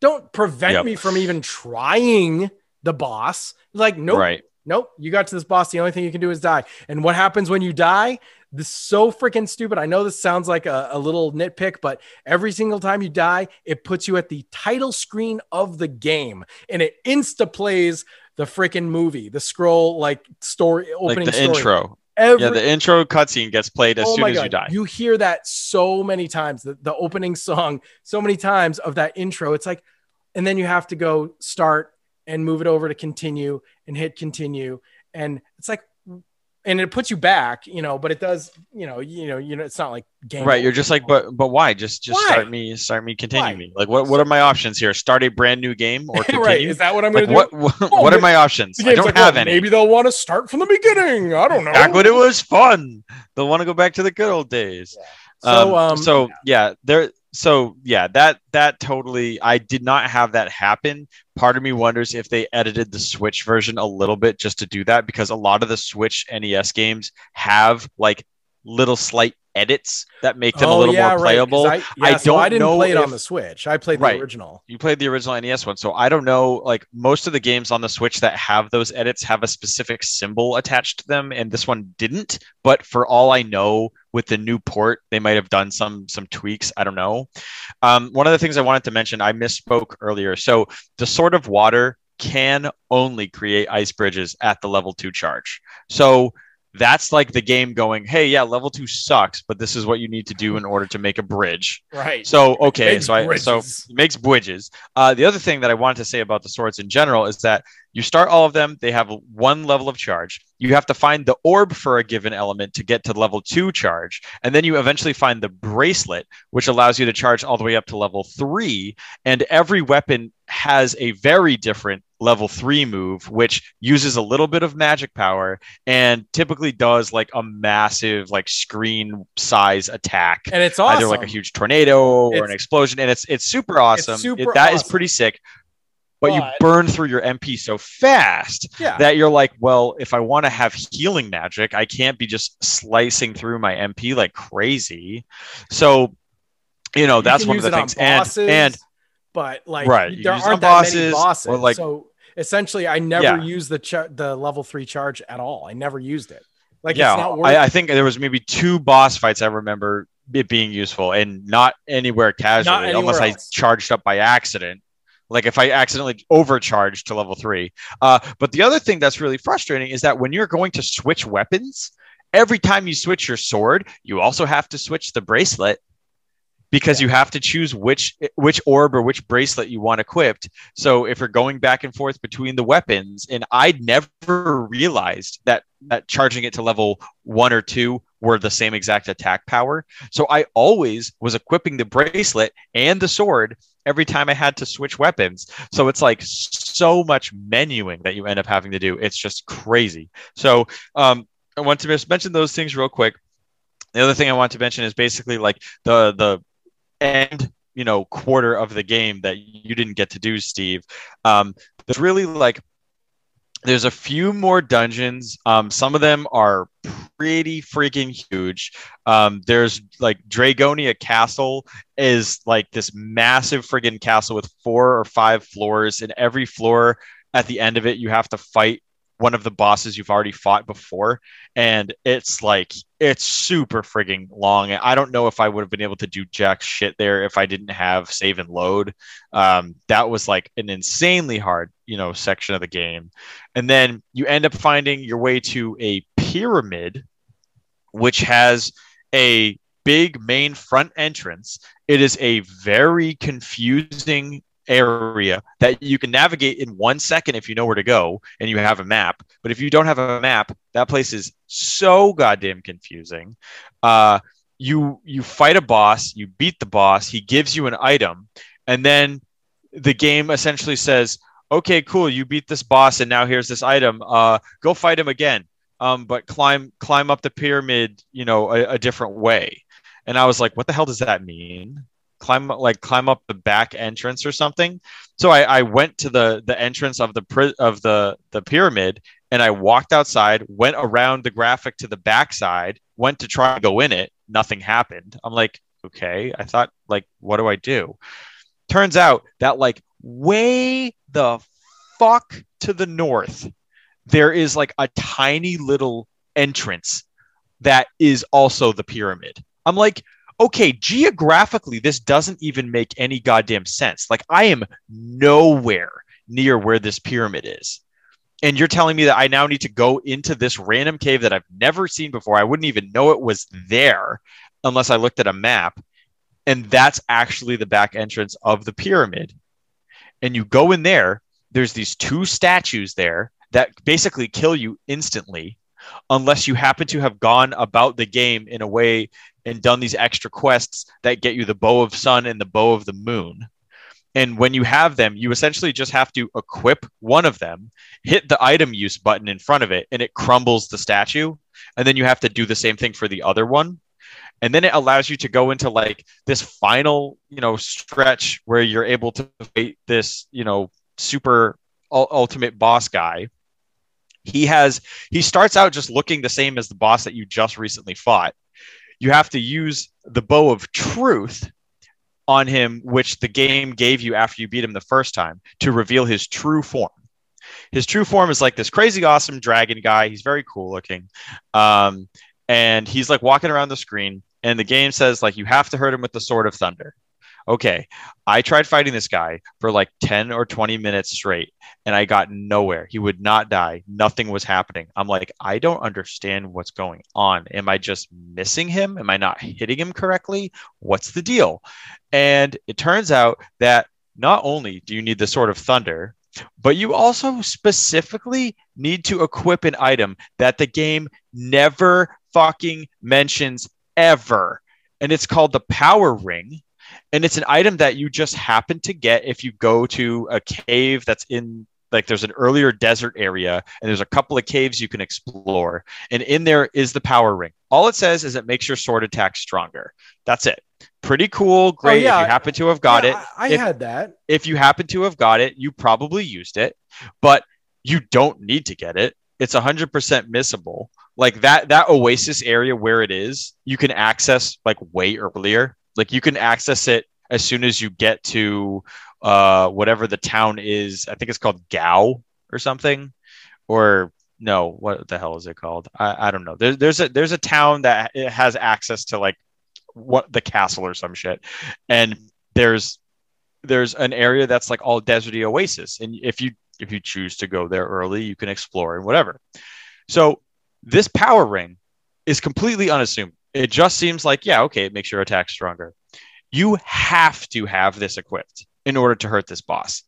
Don't prevent Yep. me from even trying the boss. Like, nope, Right. nope. You got to this boss. The only thing you can do is die. And what happens when you die? This is so freaking stupid. I know this sounds like a, a little nitpick, but every single time you die, it puts you at the title screen of the game and it insta plays the freaking movie, the scroll like story Like opening the story. intro. Every, Yeah, the intro cutscene gets played as Oh soon as you die. You hear that so many times, the, the opening song, so many times of that intro. It's like, and then you have to go start and move it over to continue and hit continue. And it's like, and it puts you back, you know, but it does, you know, you know, you know, it's not like game. Right, you're just like, but but why? Just just Why? start me, start me, continue Why? me. Like, what what are my options here? Start a brand new game or continue? right. Is that what I'm going like, to do? what what, Oh, what are my options? I don't like, have well, any. Maybe they'll want to start from the beginning. I don't know. Back when it was fun, they'll want to go back to the good old days. So, um, um, so yeah, there. So yeah, that that totally. I did not have that happen. Part of me wonders if they edited the Switch version a little bit just to do that, because a lot of the Switch NES games have like little slight edits that make them a little more Oh, right, playable. I, yeah, I so I don't didn't know play it on the Switch. I played the Right. original. you played the original NES one, so I don't know. Like most of the games on the Switch that have those edits have a specific symbol attached to them, and this one didn't. But for all I know, with the new port, they might have done some some tweaks. I don't know. Um, one of the things I wanted to mention, I misspoke earlier. So the sort of Water can only create ice bridges at the level two charge. So that's like the game going, hey, yeah, level two sucks, but this is what you need to do in order to make a bridge. Right. So okay, so I so bridges. makes bridges. Uh, the other thing that I wanted to say about the swords in general is that you start all of them. They have one level of charge. You have to find the orb for a given element to get to level two charge, and then you eventually find the bracelet, which allows you to charge all the way up to level three. And every weapon has a very different level three move, which uses a little bit of magic power and typically does like a massive like screen size attack and it's awesome. either like a huge tornado or an explosion, and it's it's super awesome. It- super that is awesome. pretty sick. But, you burn through your MP so fast yeah. that you're like, well, if I want to have healing magic, I can't be just slicing through my MP like crazy. So, you know, You that's one of the it on things. And and but like Right, there aren't that many bosses, bosses. or, like- so essentially, I never Yeah. used the char- the level three charge at all. I never used it. Like yeah, it's not worth. I, I think there was maybe two boss fights I remember it being useful, and not anywhere casually, anywhere unless I charged up by accident. Like if I accidentally overcharged to level three. Uh, but the other thing that's really frustrating is that when you're going to switch weapons, every time you switch your sword, you also have to switch the bracelet because you have to choose which which orb or which bracelet you want equipped. So if you're going back and forth between the weapons, and I never realized that that charging it to level one or two were the same exact attack power. So I always was equipping the bracelet and the sword every time I had to switch weapons. So it's like so much menuing that you end up having to do. It's just crazy. So um, I want to just mention those things real quick. The other thing I want to mention is basically like the the end you know quarter of the game that you didn't get to do steve. Um there's really like there's a few more dungeons. Um some of them are pretty freaking huge. Um there's like Draygonia castle is like this massive friggin castle with four or five floors and every floor at the end of it you have to fight one of the bosses you've already fought before and it's like it's super frigging long i don't know if i would have been able to do jack shit there if i didn't have save and load. Um, that was like an insanely hard you know section of the game. And then you end up finding your way to a pyramid which has a big main front entrance. It is a very confusing area that you can navigate in one second if you know where to go and you have a map. But if you don't have a map, that place is so goddamn confusing. Uh, you you fight a boss, you beat the boss, he gives you an item, and then the game essentially says, okay, cool, you beat this boss, and now here's this item. Uh, go fight him again. Um, but climb climb up the pyramid, you know, a, a different way. And I was like, what the hell does that mean? Climb like climb up the back entrance or something. So I, I went to the the entrance of the pri- of the the pyramid and I walked outside, went around the graphic to the backside, went to try to go in it. Nothing happened. I'm like, okay. I thought, like, what do I do? Turns out that like way the fuck to the north, there is like a tiny little entrance that is also the pyramid. I'm like, okay, geographically, this doesn't even make any goddamn sense. Like, I am nowhere near where this pyramid is. And you're telling me that I now need to go into this random cave that I've never seen before. I wouldn't even know it was there unless I looked at a map. And that's actually the back entrance of the pyramid. And you go in there, there's these two statues there that basically kill you instantly unless you happen to have gone about the game in a way and done these extra quests that get you the bow of sun and the bow of the moon. And when you have them, you essentially just have to equip one of them, hit the item use button in front of it, and it crumbles the statue. And then you have to do the same thing for the other one. And then it allows you to go into like this final, you know, stretch where you're able to fight this, you know, super ultimate boss guy. He has he starts out just looking the same as the boss that you just recently fought. You have to use the bow of truth on him, which the game gave you after you beat him the first time to reveal his true form. His true form is like this crazy awesome dragon guy. He's very cool looking. Um, and he's like walking around the screen, and the game says, like, you have to hurt him with the sword of thunder okay, I tried fighting this guy for like 10 or 20 minutes straight and I got nowhere. He would not die. Nothing was happening. I'm like, I don't understand what's going on. Am I just missing him? Am I not hitting him correctly? What's the deal? And it turns out that not only do you need the Sword of Thunder, but you also specifically need to equip an item that the game never fucking mentions ever. And it's called the Power Ring and it's an item that you just happen to get if you go to a cave that's in like there's an earlier desert area and there's a couple of caves you can explore. And in there is the power ring. All it says is it makes your sword attack stronger. That's it. Pretty cool. Oh, Great oh, yeah. if you happen to have got yeah, it. I, I if, had that. if you happen to have got it you probably used it but you don't need to get it. It's 100% missable. Like that that oasis area where it is you can access like way earlier like you can access it as soon as you get to uh, whatever the town is. I think it's called Gao or something, or no, what the hell is it called? I, I don't know. There's there's a there's a town that has access to like what the castle or some shit, and there's there's an area that's like all deserty oasis, and if you if you choose to go there early, you can explore and whatever. So this power ring is completely unassuming it just seems like, yeah, okay, it makes your attack stronger. You have to have this equipped in order to hurt this boss,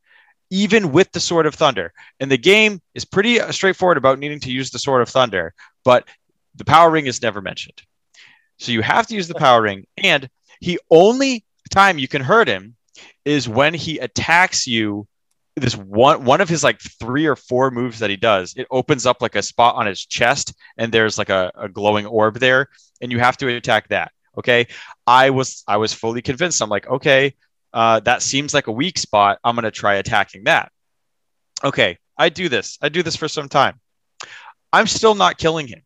even with the Sword of Thunder. And the game is pretty uh, straightforward about needing to use the Sword of Thunder, but the Power Ring is never mentioned. So you have to use the Power Ring. And he only time you can hurt him is when he attacks you this one one of his like three or four moves that he does it opens up like a spot on his chest and there's like a, a glowing orb there and you have to attack that okay? I was i was fully convinced. I'm like okay uh, that seems like a weak spot. I'm going to try attacking that. Okay i do this. I do this for some time. I'm still not killing him.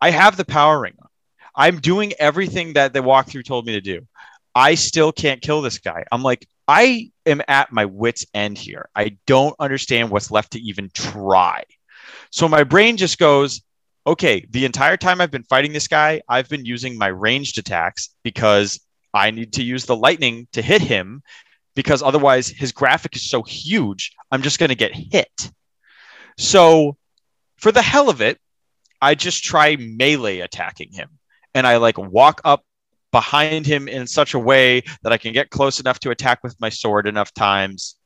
I have the power ring on. I'm doing everything that the walkthrough told me to do. I still can't kill this guy. I'm like I am at my wits' end here. I don't understand what's left to even try. So my brain just goes, okay, the entire time I've been fighting this guy, I've been using my ranged attacks because I need to use the lightning to hit him because otherwise his graphic is so huge, I'm just going to get hit. So for the hell of it, I just try melee attacking him. And I like walk up behind him in such a way that I can get close enough to attack with my sword enough times.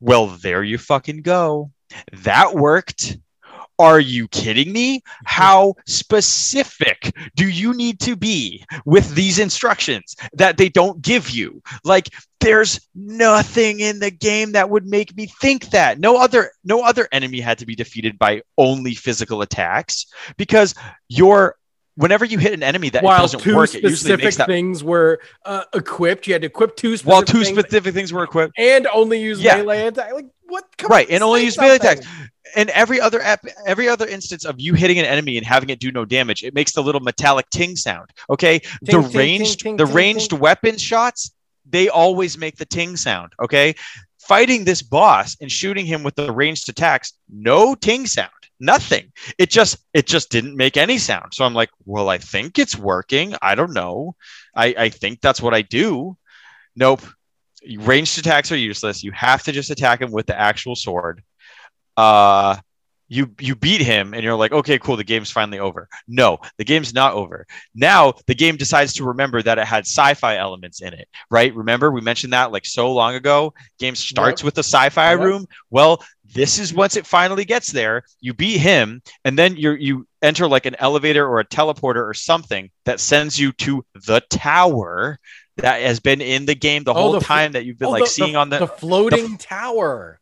Well, there you fucking go. That worked. Are you kidding me? How specific do you need to be with these instructions that they don't give you? Like there's nothing in the game that would make me think that. No other no other enemy had to be defeated by only physical attacks because your whenever you hit an enemy that While doesn't two work, it usually makes that things were uh, equipped, you had to equip two specific while two things specific things were equipped. and only use Yeah. melee attack. Like what? Come Right, on, and only use melee attacks. and every other ep- every other instance of you hitting an enemy and having it do no damage, it makes the little metallic ting sound. Okay, the Ting, ting, ranged ting, ting, the ting, ranged ting. weapon shots, they always make the ting sound. Okay, fighting this boss and shooting him with the ranged attacks, no ting sound, nothing. It just it just didn't make any sound. So I'm like, well, I think it's working. I don't know. I I think that's what I do. Nope. Ranged attacks are useless. You have to just attack him with the actual sword uh you you beat him and you're like okay cool the game's finally over no the game's not over now the game decides to remember that it had sci-fi elements in it right remember we mentioned that like so long ago game starts Yep. with the sci-fi Yep. room well this is once it finally gets there you beat him and then you you enter like an elevator or a teleporter or something that sends you to the tower that has been in the game the Oh, whole the time that you've been Oh, like the- seeing the, on the the floating tower.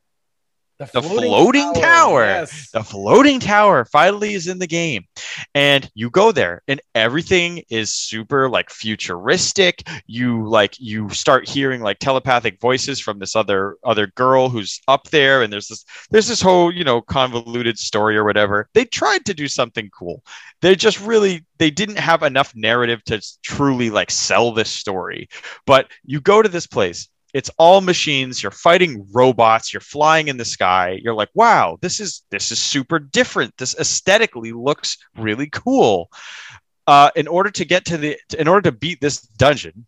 The floating tower. Yes. the floating tower finally is in the game. And you go there and everything is super like futuristic. You like you start hearing like telepathic voices from this other other girl who's up there and there's this there's this whole you know convoluted story or whatever. They tried to do something cool. They just really they didn't have enough narrative to truly like sell this story. But you go to this place it's all machines. You're fighting robots. You're flying in the sky. You're like wow this is this is super different. This aesthetically looks really cool. Uh, in order to get to the in order to beat this dungeon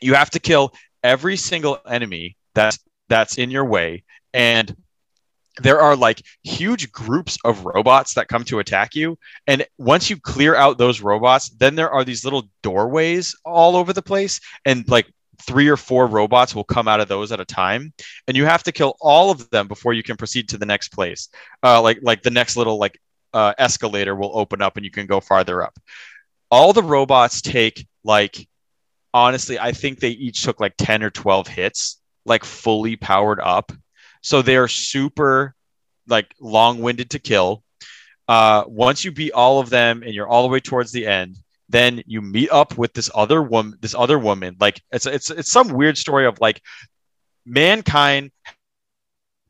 you have to kill every single enemy that's that's in your way. And there are like huge groups of robots that come to attack you. And once you clear out those robots then there are these little doorways all over the place. And like three or four robots will come out of those at a time and you have to kill all of them before you can proceed to the next place. Uh, like like the next little like uh, escalator will open up and you can go farther up. All the robots take like honestly i think they each took like 10 or 12 hits like fully powered up. So they're super like long-winded to kill. Uh, once you beat all of them and you're all the way towards the end then you meet up with this other woman this other woman. Like it's it's it's some weird story of like mankind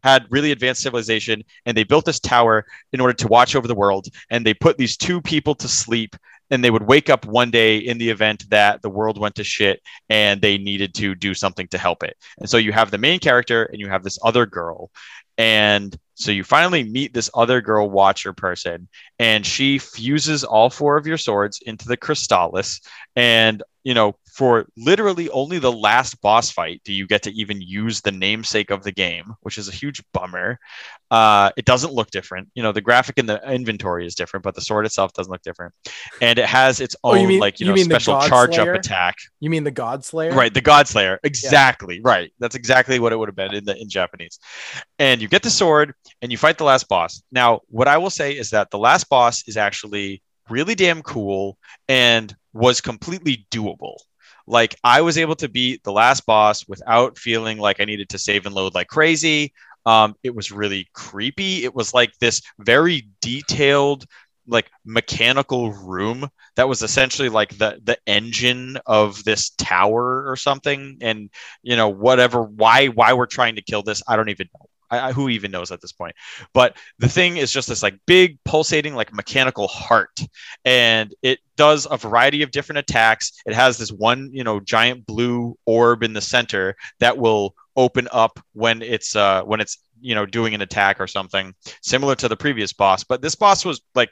had really advanced civilization and they built this tower in order to watch over the world. And they put these two people to sleep and they would wake up one day in the event that the world went to shit and they needed to do something to help it. And so you have the main character and you have this other girl. And so you finally meet this other girl watcher person and she fuses all four of your swords into the Crystalis. And you know for literally only the last boss fight do you get to even use the namesake of the game which is a huge bummer uh, it doesn't look different you know the graphic in the inventory is different but the sword itself doesn't look different and it has its Oh, own you mean- like you, you know special charge up attack You mean the God Slayer? Right, the God Slayer. Exactly. Right. That's exactly what it would have been in the in Japanese. And you get the sword and you fight the last boss. Now, what I will say is that the last boss is actually really damn cool and was completely doable. Like I was able to beat the last boss without feeling like I needed to save and load like crazy. Um, it was really creepy. It was like this very detailed, like mechanical room that was essentially like the the engine of this tower or something. And you know, whatever, why why we're trying to kill this, I don't even know. I, I, who even knows at this point? But the thing is just this like big pulsating like mechanical heart, and it does a variety of different attacks. It has this one you know giant blue orb in the center that will open up when it's uh when it's you know doing an attack or something similar to the previous boss. But this boss was like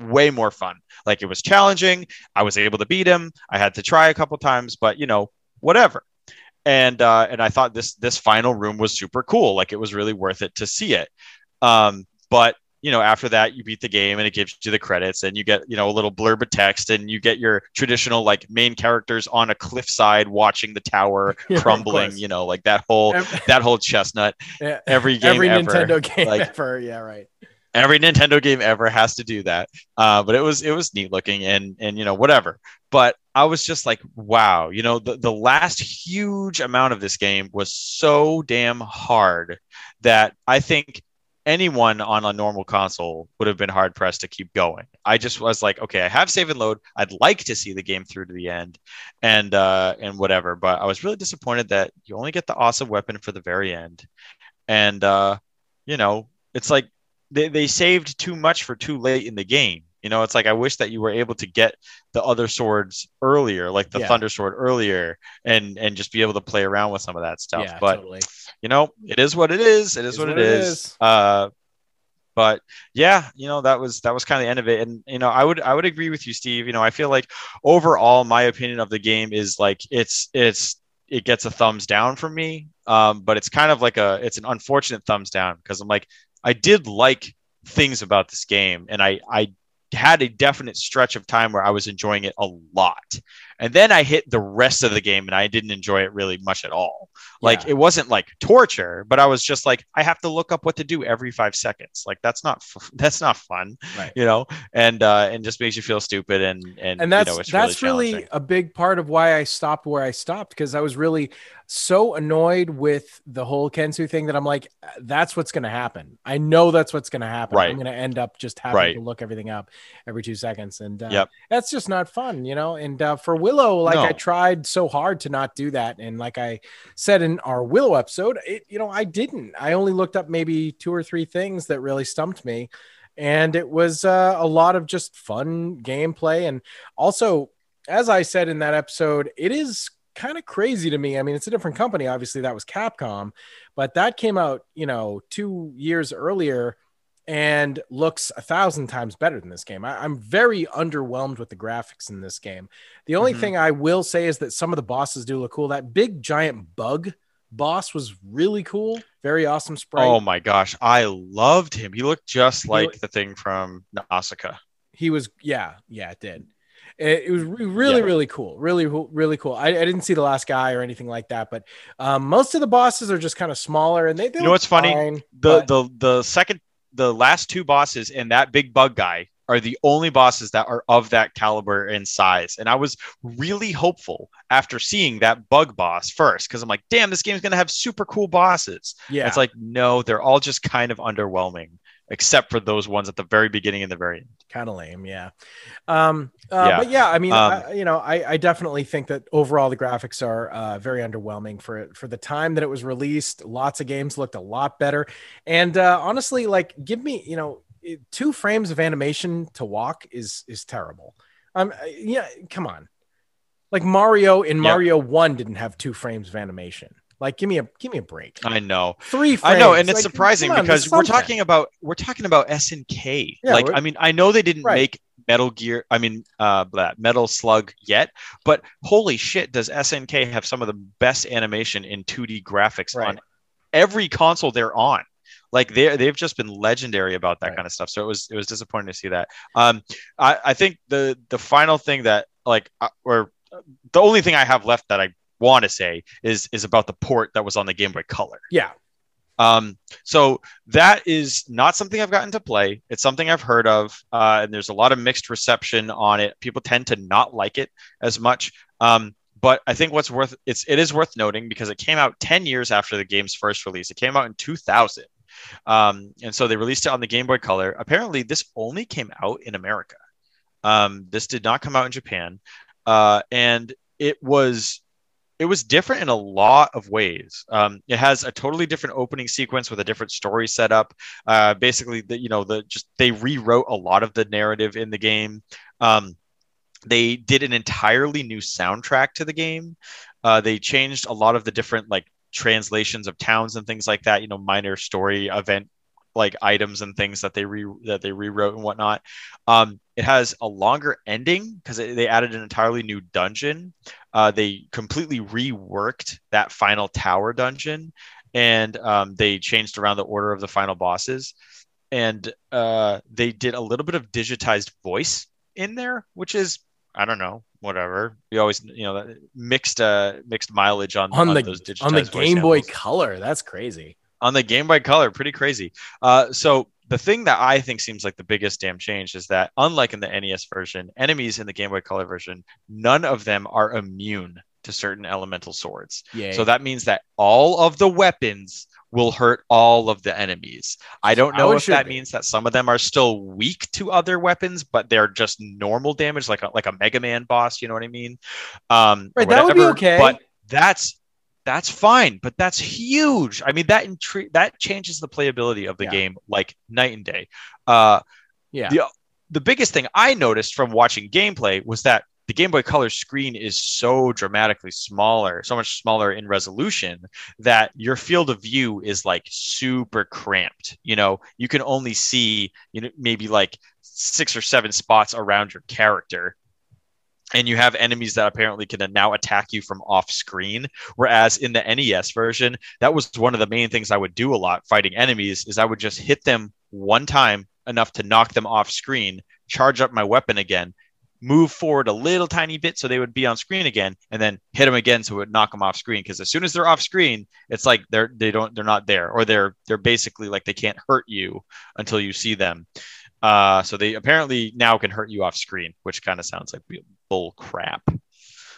way more fun. Like it was challenging. I was able to beat him. I had to try a couple times, but you know, whatever. And uh, and I thought this this final room was super cool. Like it was really worth it to see it. Um, but you know, after that, you beat the game and it gives you the credits, and you get you know a little blurb of text, and you get your traditional like main characters on a cliffside watching the tower Yeah, crumbling. You know, like that whole Ev- that whole chestnut. yeah, Every game Every ever. Nintendo game like- ever. Yeah, right. every Nintendo game ever has to do that. Uh, but it was it was neat looking and and you know whatever. But I was just like, wow, you know, the, the last huge amount of this game was so damn hard that I think anyone on a normal console would have been hard pressed to keep going. I just was like, okay, I have save and load. I'd like to see the game through to the end and uh and whatever, but I was really disappointed that you only get the awesome weapon for the very end. And uh you know, it's like they, they saved too much for too late in the game. You know, it's like I wish that you were able to get the other swords earlier, like the Yeah. thunder sword earlier, and and just be able to play around with some of that stuff. Yeah, but totally. you know, it is what it is. It is what, it is. Uh, but yeah, you know, that was that was kind of the end of it. And you know, I would I would agree with you, Steve. You know, I feel like overall, my opinion of the game is like it's it's it gets a thumbs down from me. Um, but it's kind of like a it's an unfortunate thumbs down because I'm like I did like things about this game, and I I had a definite stretch of time where I was enjoying it a lot. And then I hit the rest of the game and I didn't enjoy it really much at all. Like Yeah. it wasn't like torture, but I was just like I have to look up what to do every 5 seconds. Like that's not f- that's not fun, Right. you know? And uh and just makes you feel stupid and and, and that's you know, it's that's really, really, a big part of why I stopped where I stopped because I was really so annoyed with the whole Kensu thing that I'm like, that's what's going to happen. I know that's what's going to happen. Right. I'm going to end up just having Right. to look everything up every two seconds, and uh, Yep. that's just not fun, you know. And uh, for Willow, like I tried so hard to not do that, and like I said in our Willow episode, it you know I didn't. I only looked up maybe two or three things that really stumped me and it was uh, a lot of just fun gameplay and also as i said in that episode it is kind of crazy to me i mean it's a different company obviously that was capcom but that came out you know two years earlier and looks a thousand times better than this game I, i'm very underwhelmed with the graphics in this game the only Mhm. thing i will say is that some of the bosses do look cool that big giant bug boss was really cool very awesome sprite Oh my gosh, I loved him. He looked just like the thing from Nausicaa. he was yeah yeah it did it, it was really Yeah. really cool really really cool I, I didn't see the last guy or anything like that but um, most of the bosses are just kind of smaller and they, they You know what's funny? the but- the the second the last two bosses and that big bug guy are the only bosses that are of that caliber and size. And i was really hopeful after seeing that bug boss first because i'm like damn this game's going to have super cool bosses. Yeah. It's like no they're all just kind of underwhelming except for those ones at the very beginning and the very end. Kind of lame yeah. Um uh, Yeah. but yeah i mean Um, I, you know I, I definitely think that overall the graphics are uh, very underwhelming for for the time that it was released lots of games looked a lot better. And uh, honestly like give me you know two frames of animation to walk is is terrible. Um uh, yeah come on. Like mario in Yep. mario 1 didn't have two frames of animation like give me a give me a break i know three frames I know, and it's like, surprising on, because we're talking about we're talking about SNK. Yeah, like, I mean, I know they didn't Right. make Metal Gear. I mean, uh, blah, Metal Slug yet, but holy shit, does SNK have some of the best animation in 2D graphics Right. on every console they're on? Like they they've just been legendary about that Right. kind of stuff. So it was it was disappointing to see that. Um, I I think the the final thing that like uh, or the only thing I have left that I want to say is is about the port that was on the Game Boy Color. yeah Um, so that is not something I've gotten to play. It's something I've heard of, uh, and there's a lot of mixed reception on it. People tend to not like it as much. Um, but I think what's worth it's it is worth noting because it came out 10 years after the game's first release. It came out in 2000. Um, and so they released it on the Game Boy Color. Apparently, this only came out in America. Um, this did not come out in Japan. Uh, and it was it was different in a lot of ways. Um, it has a totally different opening sequence with a different story setup. Uh, basically, the you know the just they rewrote a lot of the narrative in the game. Um, they did an entirely new soundtrack to the game. Uh, they changed a lot of the different like translations of towns and things like that. You know, minor story event like items and things that they re that they rewrote and whatnot. Um, it has a longer ending because they added an entirely new dungeon. Uh, they completely reworked that final tower dungeon, and um, they changed around the order of the final bosses. And uh, they did a little bit of digitized voice in there, which is I don't know, whatever. We always you know mixed uh mixed mileage on on, the those digitized on the game boy color that's crazy on the Game Boy Color. Pretty crazy. Uh, so the thing that I think seems like the biggest damn change is that, unlike in the NES version, enemies in the Game Boy Color version, none of them are immune to certain elemental swords. Yeah. So that means that all of the weapons will hurt all of the enemies. I don't know it if that be. means that some of them are still weak to other weapons, but they're just normal damage, like a like a Mega Man boss. You know what I mean? Um, Right, that would be okay. But that's that's fine, but that's huge. I mean, that intri- that changes the playability of the Yeah. game like night and day. Uh, yeah. the the biggest thing I noticed from watching gameplay was that the Game Boy Color screen is so dramatically smaller, so much smaller in resolution that your field of view is like super cramped. You know, you can only see, you know, maybe like six or seven spots around your character. And you have enemies that apparently can now attack you from off screen. Whereas in the NES version, that was one of the main things I would do a lot fighting enemies is I would just hit them one time enough to knock them off screen, charge up my weapon again, move forward a little tiny bit so they would be on screen again, and then hit them again so it would knock them off screen. Because as soon as they're off screen, it's like they're they don't they're not there, or they're they're basically like they can't hurt you until you see them. Uh, so they apparently now can hurt you off screen, which kind of sounds like bull crap.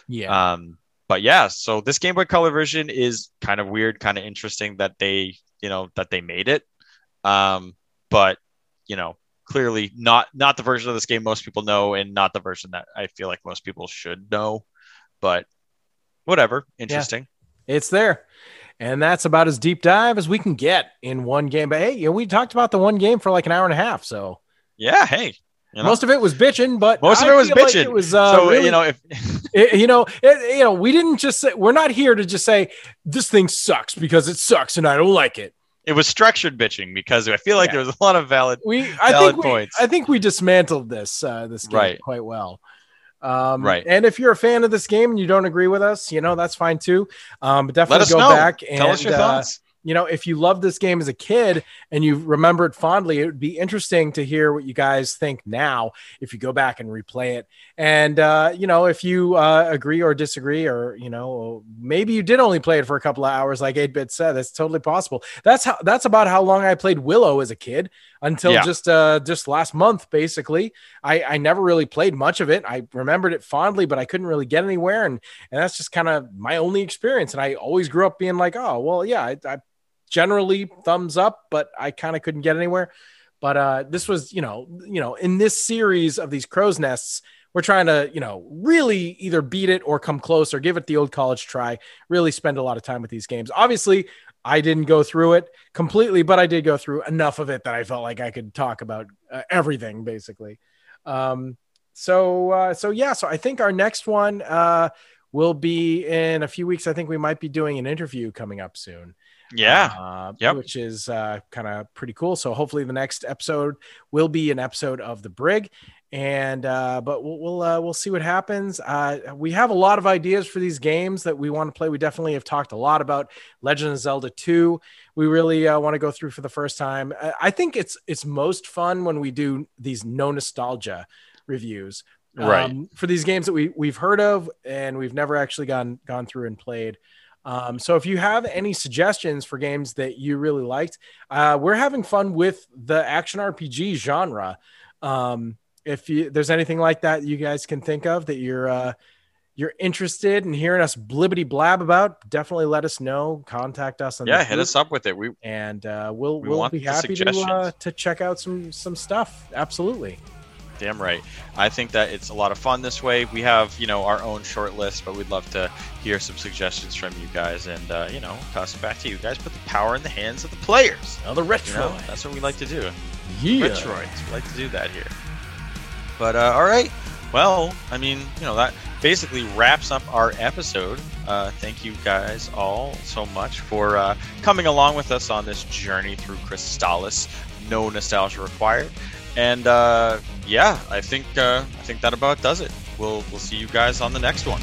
yeah. Um, but yeah, so this Game Boy Color version is kind of weird, kind of interesting that they, you know, that they made it. Um, but you know, clearly not not the version of this game most people know, and not the version that I feel like most people should know. But whatever, interesting. It's there. And that's about as deep dive as we can get in one game. But hey, you know, we talked about the one game for like an hour and a half. So Yeah, hey, you know, most of it was bitching, but Most of it was feel like bitching. it was uh, so really- you know if it- you know, it- you know, we didn't just say we're not here to just say this thing sucks because it sucks and I don't like it. it was structured bitching because I feel like Yeah. there was a lot of valid. We, I Valid think, we, points. I think we dismantled this uh, this game Right. quite well. Um, Right. And if you're a fan of this game and you don't agree with us, you know that's fine too. Um, but definitely go know. back and Tell us your uh, thoughts. You know, if you loved this game as a kid and you remember it fondly, it would be interesting to hear what you guys think now if you go back and replay it. And, uh, you know, if you uh, agree or disagree, or, you know, maybe you did only play it for a couple of hours, like 8 bit said, that's totally possible. That's how, that's about how long I played Willow as a kid until Yeah. just, uh, just last month, basically. I, I never really played much of it. I remembered it fondly, but I couldn't really get anywhere. And, and that's just kind of my only experience. And I always grew up being like, oh, well, yeah, I, I generally thumbs up, but I kind of couldn't get anywhere. But uh, this was, you know, you know, in this series of these crow's nests, we're trying to, you know, really either beat it or come close or give it the old college try. Really spend a lot of time with these games. Obviously, I didn't go through it completely, but I did go through enough of it that I felt like I could talk about uh, everything basically. Um, so, uh, so yeah, so I think our next one uh, will be in a few weeks. I think we might be doing an interview coming up soon. Yeah. Uh, Yep. Which is uh, kind of pretty cool. So hopefully the next episode will be an episode of the Brig. And uh, but we'll we'll, uh, we'll see what happens. Uh, we have a lot of ideas for these games that we want to play. We definitely have talked a lot about Legend of Zelda 2. We really uh, want to go through for the first time. I- I think it's it's most fun when we do these no nostalgia reviews Right. um, for these games that we we've heard of and we've never actually gone gone through and played. Um, so if you have any suggestions for games that you really liked, uh, we're having fun with the action RPG genre. Um, if you, there's anything like that you guys can think of that you're uh, you're interested in hearing us blibbity blab about, definitely let us know. Contact us on yeah, hit group, us up with it. We and uh, we'll We we'll be happy to uh, to check out some some stuff. Absolutely. Damn right. I think that it's a lot of fun this way. We have, you know, our own short list, but we'd love to hear some suggestions from you guys and, uh, you know, toss it back to you guys. Put the power in the hands of the players. Another You retro. know, that's what we like to do. yeah. Metroids. We like to do that here. But, uh, all right. Well, I mean, you know, that basically wraps up our episode. Uh, thank you guys all so much for uh, coming along with us on this journey through Crystalis. No nostalgia required. And uh, yeah, I think uh, I think that about does it. We'll we'll see you guys on the next one.